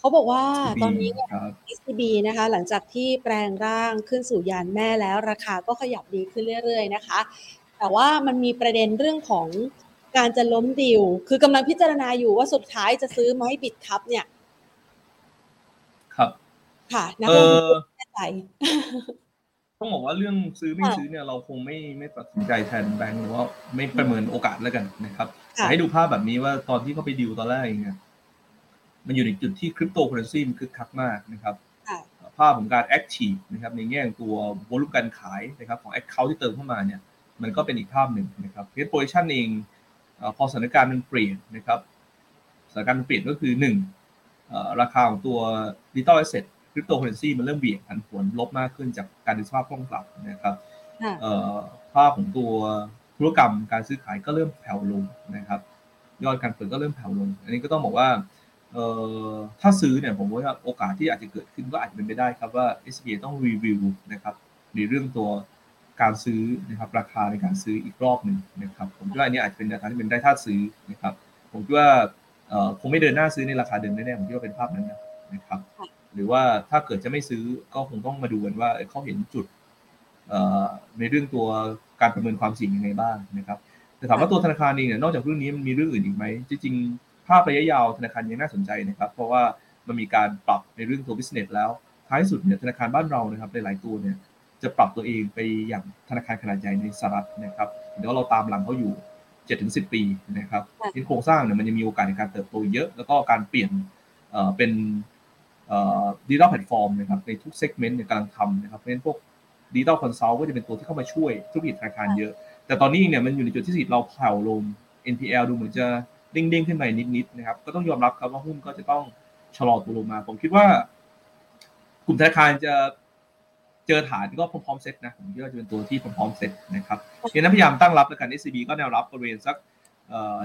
เขาบอกว่าตอนนี้เนี่ย ECB นะคะ หลังจากที่แปลงร่างขึ้นสู่ยานแม่แล้วราคาก็ขยับดีขึ้นเรื่อยๆนะคะ แต่ว่ามันมีประเด็นเรื่องของการจะล้มดิว คือกำลังพิจารณาอยู่ว่าสุดท้ายจะซื้อไหมบิดคัพเนี่ย ครับ ค่ะนะคแน่ใจต้องบอกว่าเรื่องซื้อไม่ซื้อเนี่ยเราคงไม่ไม่ตัดสินใจแทนแบงก์หรือว่าไม่ประเมินโอกาสแล้วกันนะครับให้ดูภาพแบบนี้ว่าตอนที่เขาไปดิวตอนแรกเนี่ย มันอยู่ในจุดที่คริปโตเคอเรนซีมันคึกคักมากนะครับภาพของการ active นะครับในแง่ตัว volume การขายนะครับของ account ที่เติมเข้ามาเนี่ยมันก็เป็นอีกภาพหนึ่งนะครับเพจ position เองพอสถานการณ์มันเปลี่ยนนะครับสถานการณ์มันเปลี่ยนก็คือหนึ่งราคาของตัว digital asset cryptocurrency มันเริ่มเบี่ยงผันผวนลบมากขึ้นจากการดึงสภาพคล่องกลับนะครับภาพของตัวธุรกรรมการซื้อขายก็เริ่มแผ่วลงนะครับ ยอดการเปิดก็เริ่มแผ่วลง อันนี้ก็ต้องบอกว่า เอ่อถ้าซื้อเนี่ยผมว่าโอกาสที่อาจจะเกิดขึ้นก็อาจจะเป็นไปได้ครับว่า SBA ต้องรีวิวนะครับในเรื่องตัวการซื้อนะครับราคาในการซื้ออีกรอบหนึ่งนะครับผมคิดว่าอันนี้อาจจะเป็นราคาที่เป็นได้ท่าซื้อนะครับผมคิดว่าเอ่อคงไม่เดินหน้าซื้อในราคาเดิมแน่ๆผมคิดว่าเป็นภาพนั้นนะครับหรือว่าถ้าเกิดจะไม่ซื้อก็คงต้องมาดูกันว่าเขาเห็นจุดในเรื่องตัวการประเมินความเสี่ยงยังไงบ้างนะครับแต่ถามว่าตัวธนาคารเองเนี่ยนอกจากเรื่องนี้มันมีเรื่องอื่นอีกไหมจริง ภาพระยะยาวธนาคารยังน่าสนใจนะครับเพราะว่ามันมีการปรับในเรื่องตัว business แล้วท้ายสุดเนี่ยธนาคารบ้านเรานะครับหลายๆตัวเนี่ยจะปรับตัวเองไปอย่างธนาคารขนาดใหญ่ในสหรัฐนะครับเดี๋ยวเราตามหลังเขาอยู่7-10ปีนะครับที่โครงสร้างเนี่ยมันยังมีโอกาสในการเติบโตเยอะ แล้วก็การเปลี่ยนเป็นดิจิทัลแพลตฟอร์มนะครับในทุก segment เนี่ยกำลังทำนะครับเพราะฉะนั้นพวก digital consult ก็จะเป็นตัวที่เข้ามาช่วยธุรกิจธนาคารเยอะ แต่ตอนนี้เนี่ยมันอยู่ในจุดที่สิเราแผ่วลง NPL ดูเหมือนจะ เด้งๆขึ้นมานิดๆนะครับ ก็ต้องยอมรับครับว่าหุ้นก็จะต้องชะลอตัวลงมา ผมคิดว่า กลุ่มธนาคารจะเจอฐานก็พร้อมๆเซ็ตนะผมคิดว่าจะเป็นตัวที่พร้อมๆเซ็ตนะครับเนั้นพยายามตั้งรับแล้วกัน SCB ก็แนวรับบริเวณสัก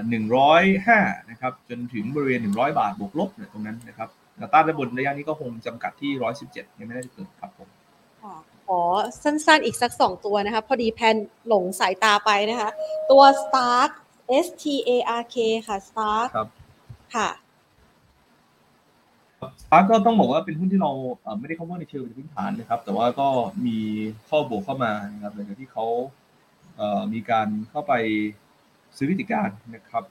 หนึ่งร้อยห้านะครับ จนถึงบริเวณหนึ่งร้อยบาทบวกลบเนี่ยตรงนั้นนะครับแนวต้านด้านบนระยะนี้ก็คงจำกัดที่ร้อยสิบเจ็ดยังไม่ได้เกิดครับผมขอสั้นๆอีกสักสองตัวนะคะ พอดีแพนหลงสายตาไปนะคะ ตัว Stark S T A R K ค่ะ Stark ครับค่ะสตาร์ก็ต้องบอกว่าเป็นหุ้นที่เราเอ่อไม่ได้เข้าว่าในเชิงพื้นฐานนะครับ แต่ว่าก็มีข้อบวกเข้ามานะครับหลังจากที่เขาเอ่อมีการเข้าไปซื้อวิธีการนะครับ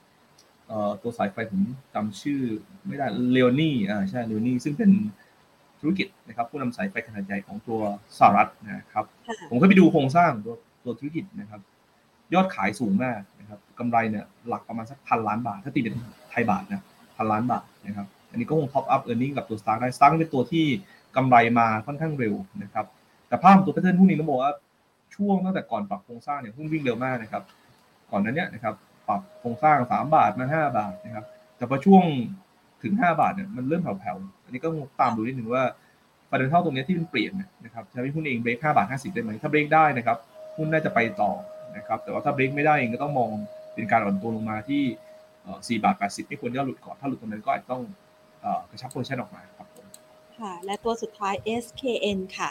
เอ่อตัวสายไฟผมจำชื่อไม่ได้ Leoni อ่าใช่ Leoni ซึ่งเป็นธุรกิจนะครับผู้นำสายไฟขนาดใหญ่ของตัวสหรัฐนะครับค่ะผมก็ไปดูโครงสร้างตัวตัวธุรกิจนะครับ ยอดขายสูงมากนะครับกำไรเนี่ยหลักประมาณสักพันล้านบาท ถ้าตีเป็นไทยบาทนะพันล้านบาทนะครับอันนี้ก็คง top up earning กับตัว Stark ได้ Stark เป็นตัวที่กำไรมาค่อนข้างเร็วนะครับแต่ภาพตัวแพทเทิร์นหุ้นนี้ต้องบอกว่าช่วงตั้งแต่ก่อนปรับโครงสร้างเนี่ยหุ้นวิ่งเร็วมากนะครับก่อนนั้นเนี่ยนะครับปรับโครงสร้างสามบาทมาห้าบาทนะครับแต่พอช่วงถึงห้าบาทเนี่ยมันเริ่มแผ่วๆอันนี้ก็ตามดูนิดนึงว่าฟันเด็นเท่าตรงนี้ที่มันเปลี่ยนเนี่ยนะครับจะให้หุ้นเองเบรกห้าบาทห้าสิบได้ไหมถ้าเบรกได้นะครับหุ้นน่าจะไปต่อ นะครับแต่ว่าถ้าเบรกไม่ได้เองก็ต้องมองเป็นการอ่อนตัวลงมาที่สี่บาทแปดสิบไม่ควรจะหลุดก่อนถ้าหลุดตรงนั้นก็อาจจะต้องเอ่อกระชับ position ออกมาครับผมค่ะ และตัวสุดท้าย SKN ค่ะ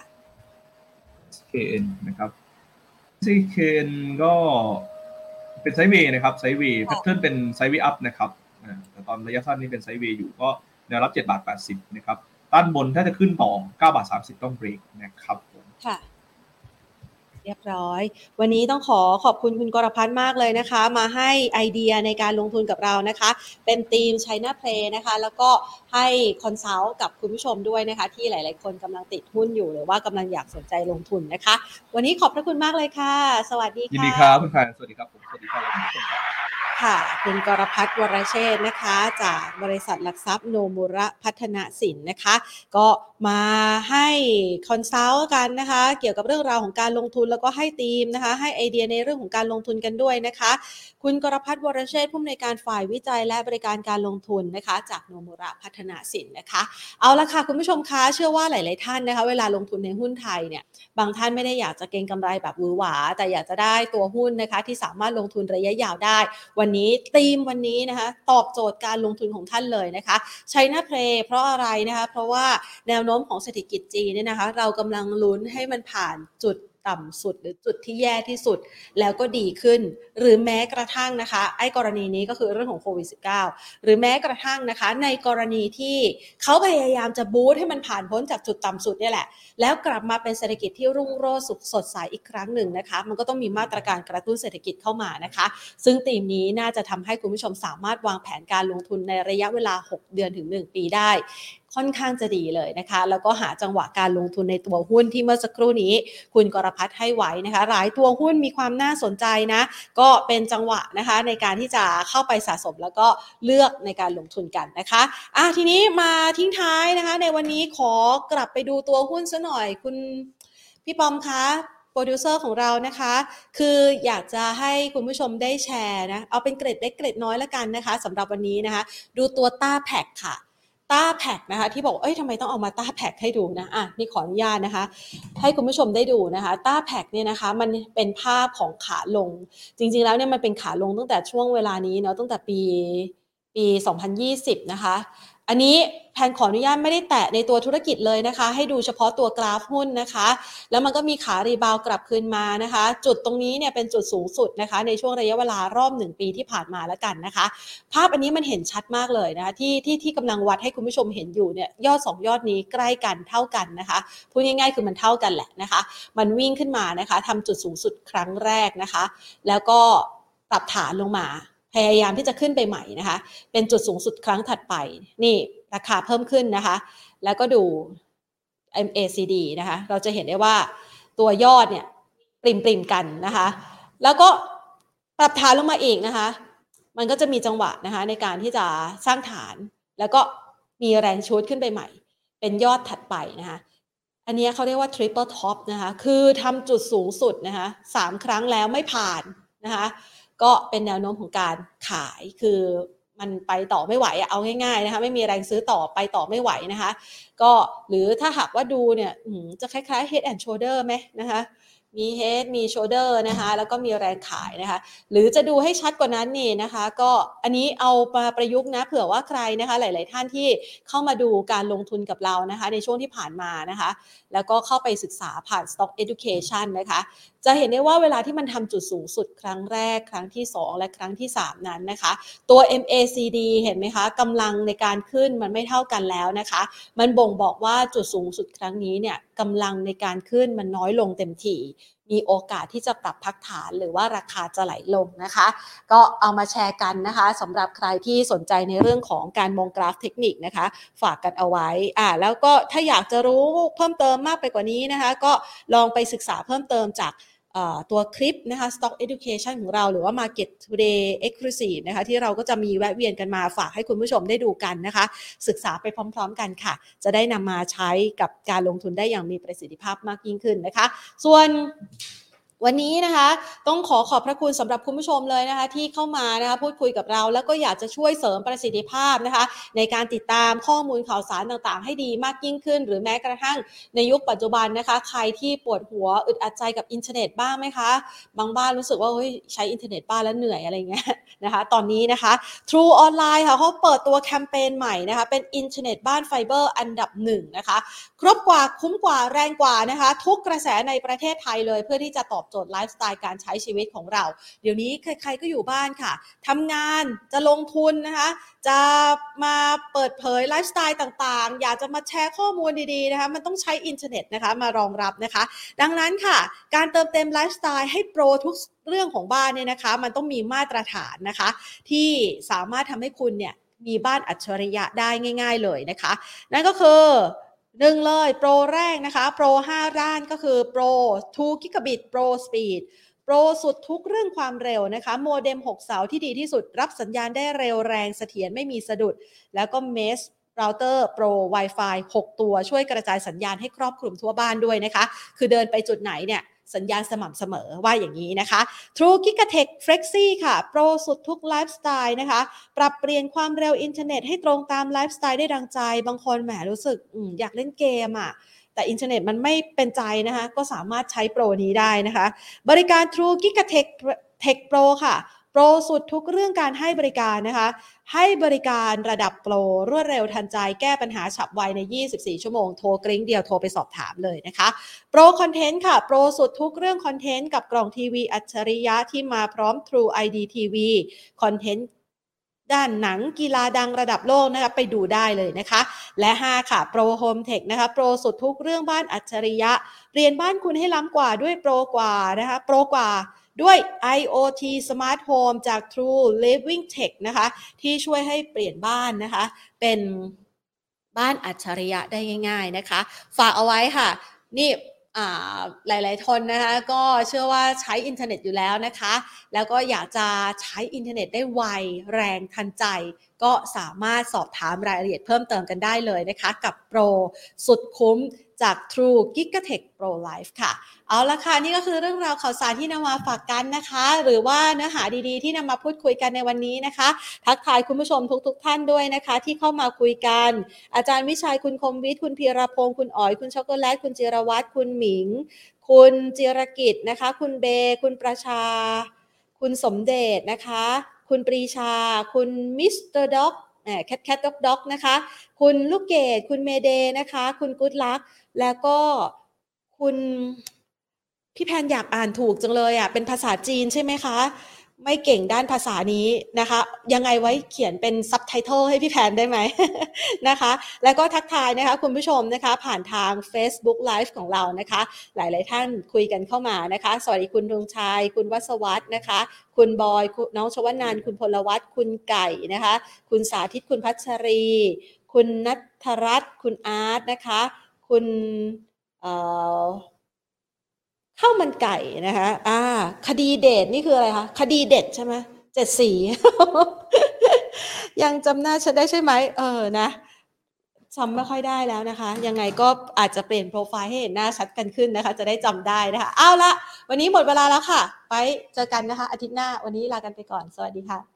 SKN นะครับ SKN ก็เป็น sideway นะครับ sideway pattern ค่ะ เป็น sideway up นะครับอ่าแต่ตอนระยะสั้นนี่เป็น sideway อยู่ก็แนวรับ 7 บาท 80 นะครับต้านบนถ้าจะขึ้นต่อ 9 บาท 30 ต้องเบรกนะครับผมค่ะ เรียบร้อย วันนี้ต้องขอขอบคุณคุณกรพัฒน์มากเลยนะคะ มาให้ไอเดียในการลงทุนกับเรานะคะ เป็นทีม China Play นะคะ แล้วก็ให้ consult กับคุณผู้ชมด้วยนะคะ ที่หลาย ๆ คนกำลังติดหุ้นอยู่หรือว่ากำลังอยากสนใจลงทุนนะคะ วันนี้ขอบพระคุณมากเลยค่ะ สวัสดีค่ะยินดีครับคุณแพนสวัสดีครับผมสวัสดีครับ ค่ะ คุณกรพัฒน์วรเชษนะคะ จากบริษัทหลักทรัพย์โนมุระพัฒนสินนะคะ ก็มาให้ consult กันนะคะ เกี่ยวกับเรื่องราวของการลงทุนแล้วก็ให้ทีมนะคะ ให้ไอเดียในเรื่องของการลงทุนกันด้วยนะคะ คุณกรพัฒน์วรเชษผู้อำนวยการฝ่ายวิจัยและบริการการลงทุนนะคะ จากโนมุระพัฒนาสินนะคะ เอาละค่ะคุณผู้ชมคะเชื่อว่าหลาย ๆ ท่านนะคะ เวลาลงทุนในหุ้นไทยเนี่ยบางท่านไม่ได้อยากจะเก็งกำไรแบบหวือหวา แต่อยากจะได้ตัวหุ้นนะคะ ที่สามารถลงทุนระยะยาวได้วันนี้ธีมวันนี้นะคะตอบโจทย์การลงทุนของท่านเลยนะคะใช้หน้าเพลเพราะอะไรนะคะเพราะว่าแนวโน้มของเศรษฐกิจจีนเนี่ยนะคะเรากำลังลุ้นให้มันผ่านจุด ต่ำสุด หรือจุดที่แย่ที่สุดแล้วก็ดีขึ้น หรือแม้กระทั่งนะคะ ไอ้กรณีนี้ก็คือเรื่องของโควิด -19 หรือแม้กระทั่งนะคะ ในกรณีที่เขาพยายามจะบูสต์ให้มันผ่านพ้นจากจุดต่ำสุดเนี่ยแหละ แล้วกลับมาเป็นเศรษฐกิจที่รุ่งโรจน์สุขสดใสอีกครั้งหนึ่งนะคะ มันก็ต้องมีมาตรการกระตุ้นเศรษฐกิจเข้ามานะคะ ซึ่งธีมนี้น่าจะทำให้คุณผู้ชมสามารถวางแผนการลงทุนในระยะเวลา 6 เดือนถึง 1 ปีได้ ค่อนข้างจะดีเลยนะคะ แล้วก็หาจังหวะการลงทุนในตัวหุ้นที่เมื่อสักครู่นี้ คุณกรพัฒน์ให้ไว้นะคะ หลายตัวหุ้นมีความน่าสนใจนะ ก็เป็นจังหวะนะคะในการที่จะเข้าไปสะสมแล้วก็เลือกในการลงทุนกันนะคะอะทีนี้มาทิ้งท้ายนะคะ ในวันนี้ขอกลับไปดูตัวหุ้นซะหน่อยคุณพี่ปอมคะโปรดิวเซอร์ของเรานะคะ คืออยากจะให้คุณผู้ชมได้แชร์นะ เอาเป็นเกร็ดเล็กเกร็ดน้อยล้วกันนะคะสำหรับวันนี้นะคะ ดูตัว TAPAC ค่ะ TAPAC นะคะที่บอกเอ้ยทำไมต้องเอามา TAPAC ให้ดูนะอะนี่ขออนุญาตนะคะ ให้คุณผู้ชมได้ดูนะคะ TAPAC เนี่ยนะคะมันเป็นภาพของขาลง จริงๆแล้วเนี่ยมันเป็นขาลงตั้งแต่ช่วงเวลานี้เนาะตั้งแต่ปีปี 2020 นะคะ อันนี้แพนขออนุญาตไม่ได้แตะในตัวธุรกิจเลยนะคะ ให้ดูเฉพาะตัวกราฟหุ้นนะคะ แล้วมันก็มีขา rebound กลับคืนมานะคะ จุดตรงนี้เนี่ยเป็นจุดสูงสุดนะคะ ในช่วงระยะเวลารอบหนึ่งปีที่ผ่านมาแล้วกันนะคะ ภาพอันนี้มันเห็นชัดมากเลยนะคะที่ที่ที่กำลังวัดให้คุณผู้ชมเห็นอยู่เนี่ยยอด 2 ยอดนี้ใกล้กันเท่ากันนะคะพูดง่ายๆคือมันเท่ากันแหละนะคะ มันวิ่งขึ้นมานะคะทำจุดสูงสุดครั้งแรกนะคะ แล้วก็ปรับฐานลงมา พยายามที่จะขึ้นไปใหม่นะคะ เป็นจุดสูงสุดครั้งถัดไปนี่ราคาเพิ่มขึ้นนะคะ แล้วก็ดู MACD นะคะ เราจะเห็นได้ว่าตัวยอดเนี่ยปริมปริมกันนะคะ แล้วก็ปรับฐานลงมาอีกนะคะ มันก็จะมีจังหวะนะคะในการที่จะสร้างฐาน แล้วก็มีแรงชูดขึ้นไปใหม่ เป็นยอดถัดไปนะคะอันนี้เขาเรียกว่า triple top นะคะ คือทำจุดสูงสุดนะคะสามครั้งแล้วไม่ผ่านนะคะ ก็เป็นแนวโน้มของการขายคือมันไปต่อไม่ไหวเอาง่ายๆนะคะไม่มีแรงซื้อต่อไปต่อไม่ไหวนะคะ ก็หรือถ้าหากว่าดูเนี่ยจะคล้ายๆ head and shoulder ไหมนะคะมีเฮดมีโชเดอร์นะคะแล้วก็มีแรงขายนะคะหรือจะดูให้ชัดกว่านั้นนี่นะคะ ก็อันนี้เอามาประยุกต์นะเผื่อว่าใครนะคะหลาย ๆ ท่านที่เข้ามาดูการลงทุนกับเรานะคะในช่วงที่ผ่านมานะคะ แล้วก็เข้าไปศึกษาผ่าน Stock Education นะคะ จะเห็นได้ว่าเวลาที่มันทำจุดสูงสุดครั้งแรก ครั้งที่ 2 และครั้งที่ 3 นั้นนะคะ ตัว MACD เห็นไหมคะกำลังในการขึ้นมันไม่เท่ากันแล้วนะคะ มันบ่งบอกว่าจุดสูงสุดครั้งนี้เนี่ยกำลังในการขึ้นมันน้อยลงเต็มทีมีโอกาสที่จะปรับพักฐานหรือว่าราคาจะไหลลงนะคะ ก็เอามาแชร์กันนะคะสำหรับใครที่สนใจในเรื่องของการมองกราฟเทคนิคนะคะ ฝากกันเอาไว้อ่าแล้วก็ถ้าอยากจะรู้เพิ่มเติมมากไปกว่านี้นะคะ ก็ลองไปศึกษาเพิ่มเติมจาก ตัวคลิปนะคะ Stock Education ของเราหรือว่า Market Today Exclusive นะคะที่เราก็จะมีแวะเวียนกันมาฝากให้คุณผู้ชมได้ดูกันนะคะ ศึกษาไปพร้อมๆกันค่ะ จะได้นำมาใช้กับการลงทุนได้อย่างมีประสิทธิภาพมากยิ่งขึ้นนะคะ ส่วน วันนี้นะคะต้องขอขอบพระคุณสำหรับคุณผู้ชมเลยนะคะที่เข้ามานะคะพูดคุยกับเรา แล้วก็อยากจะช่วยเสริมประสิทธิภาพนะคะ ในการติดตามข้อมูลข่าวสารต่างๆ ให้ดีมากยิ่งขึ้น หรือแม้กระทั่งในยุคปัจจุบันนะคะ ใครที่ปวดหัวอึดอัดใจกับอินเทอร์เน็ตบ้างไหมคะ บางบ้านรู้สึกว่าเฮ้ยใช้อินเทอร์เน็ตบ้านแล้วเหนื่อยอะไรเงี้ยนะคะ ตอนนี้นะคะ True Online ค่ะเขาเปิดตัวแคมเปญใหม่นะคะ เป็นอินเทอร์เน็ตบ้านไฟเบอร์อันดับหนึ่งนะคะ ครบกว่าคุ้มกว่าแรงกว่านะคะ ทุกกระแสในประเทศไทยเลยเพื่อที่จะตอบโจทย์ไลฟ์สไตล์การใช้ชีวิตของเรา เดี๋ยวนี้ใครๆก็อยู่บ้านค่ะทำงานจะลงทุนนะคะ จะมาเปิดเผยไลฟ์สไตล์ต่างๆ อยากจะมาแชร์ข้อมูลดีๆนะคะมันต้องใช้อินเทอร์เน็ตนะคะมารองรับนะคะ ดังนั้นค่ะ การเติมเต็มไลฟ์สไตล์ให้โปรทุกเรื่องของบ้านเนี่ยนะคะ มันต้องมีมาตรฐานนะคะ ที่สามารถทำให้คุณเนี่ยมีบ้านอัจฉริยะได้ง่าย ๆ เลยนะคะ นั่นก็คือ หนึ่งเลยโปรแรกนะคะโปร5ด้านก็คือโปร2กิกะบิตโปร speed โปรสุดทุกเรื่องความเร็วนะคะ โมเด็ม 6 เสาที่ดีที่สุด รับสัญญาณได้เร็วแรงเสถียรไม่มีสะดุด แล้วก็ mesh router โปร Wi-Fi 6 ตัวช่วยกระจายสัญญาณให้ครอบคลุมทั่วบ้านด้วยนะคะ คือเดินไปจุดไหนเนี่ย สัญญาณสม่ำเสมอว่าอย่างนี้นะคะ True Gigatech Flexi ค่ะ โปรสุดทุกไลฟ์สไตล์นะคะ ปรับเปลี่ยนความเร็วอินเทอร์เน็ตให้ตรงตามไลฟ์สไตล์ได้ดังใจ บางคนแหมรู้สึกออยากเล่นเกมอะ่ะแต่อินเทอร์เน็ตมันไม่เป็นใจนะคะ ก็สามารถใช้โปรนี้ได้นะคะ บริการ True Gigatech Tech Pro ค่ะ โปรสุดทุกเรื่องการให้บริการนะคะ ให้บริการระดับโปรรวดเร็วทันใจแก้ปัญหาฉับไวใน 24 ชั่วโมง โทรกริ้งเดียวโทรไปสอบถามเลยนะคะโปรคอนเทนต์ค่ะ โปรสุดทุกเรื่องคอนเทนต์กับกล่องทีวีอัจฉริยะที่มาพร้อม True ID TV คอนเทนต์ด้านหนังกีฬาดังระดับโลกนะคะไปดูได้เลยนะคะ และ 5 ค่ะ Pro Home Tech นะคะ โปรสุดทุกเรื่องบ้านอัจฉริยะเปลี่ยนบ้านคุณให้ล้ำกว่าด้วยโปรกว่านะคะ โปรกว่า ด้วย IoT Smart Home จาก True Living Tech นะคะ ที่ช่วยให้เปลี่ยนบ้านนะคะ เป็นบ้านอัจฉริยะได้ง่าย ๆนะคะ ฝากเอาไว้ค่ะ นี่หลายๆคนนะคะก็เชื่อว่าใช้อินเทอร์เน็ตอยู่แล้วนะคะ แล้วก็อยากจะใช้อินเทอร์เน็ตได้ไวแรงทันใจ ก็สามารถสอบถามรายละเอียดเพิ่มเติมกันได้เลยนะคะ กับโปรสุดคุ้มจาก True Gigatech Pro Life ค่ะเอาละค่ะนี่ก็คือเรื่องราวข่าวสารที่นำมาฝากกันนะคะ หรือว่าเนื้อหาดีๆ ที่นำมาพูดคุยกันในวันนี้นะคะ ทักทายคุณผู้ชมทุกๆท่านด้วยนะคะ ที่เข้ามาคุยกัน อาจารย์วิชัยคุณคมวิทย์คุณพีรพงศ์คุณอ๋อย คุณช็อกโกแลตคุณจิรวัตรคุณหมิง คุณจิรกิจนะคะ คุณเบ คุณประชา คุณสมเดชนะคะ คุณปรีชา คุณมิสเตอร์ด็อกแคทแคทด็อกด็อกนะคะ คุณลูกเกดคุณเมเดนะคะ คุณกุ๊ดลัก แล้วก็คุณ พี่แพนอยากอ่านถูกจังเลยอะเป็นภาษาจีนใช่ไหมคะ ไม่เก่งด้านภาษานี้นะคะ ยังไงไว้เขียนเป็นซับไตเติลให้พี่แพนได้ไหมนะคะ แล้วก็ทักทายนะคะคุณผู้ชมนะคะ ผ่านทาง Facebook Live ของเรานะคะ หลายๆท่านคุยกันเข้ามานะคะ สวัสดีคุณดวงชัยคุณวัศวัตนะคะ คุณบอยน้องชวนานคุณพลวัตคุณไก่นะคะ คุณสาธิตคุณพัชรี คุณนัทรัตน์คุณอาร์ตนะคะ คุณ ข้าวมันไก่นะคะอ่า คดีเด็ดนี่คืออะไรคะ คดีเด็ดใช่ไหมเจ็ดสี ยังจำหน้าฉันได้ใช่ไหม เออ นะจำไม่ค่อยได้แล้วนะคะ ยังไงก็อาจจะเปลี่ยนโปรไฟล์ให้เห็นหน้าชัดกันขึ้นนะคะ จะได้จำได้นะคะ เอาละ วันนี้หมดเวลาแล้วค่ะ ไปเจอกันนะคะ อาทิตย์หน้า วันนี้ลากันไปก่อน สวัสดีค่ะ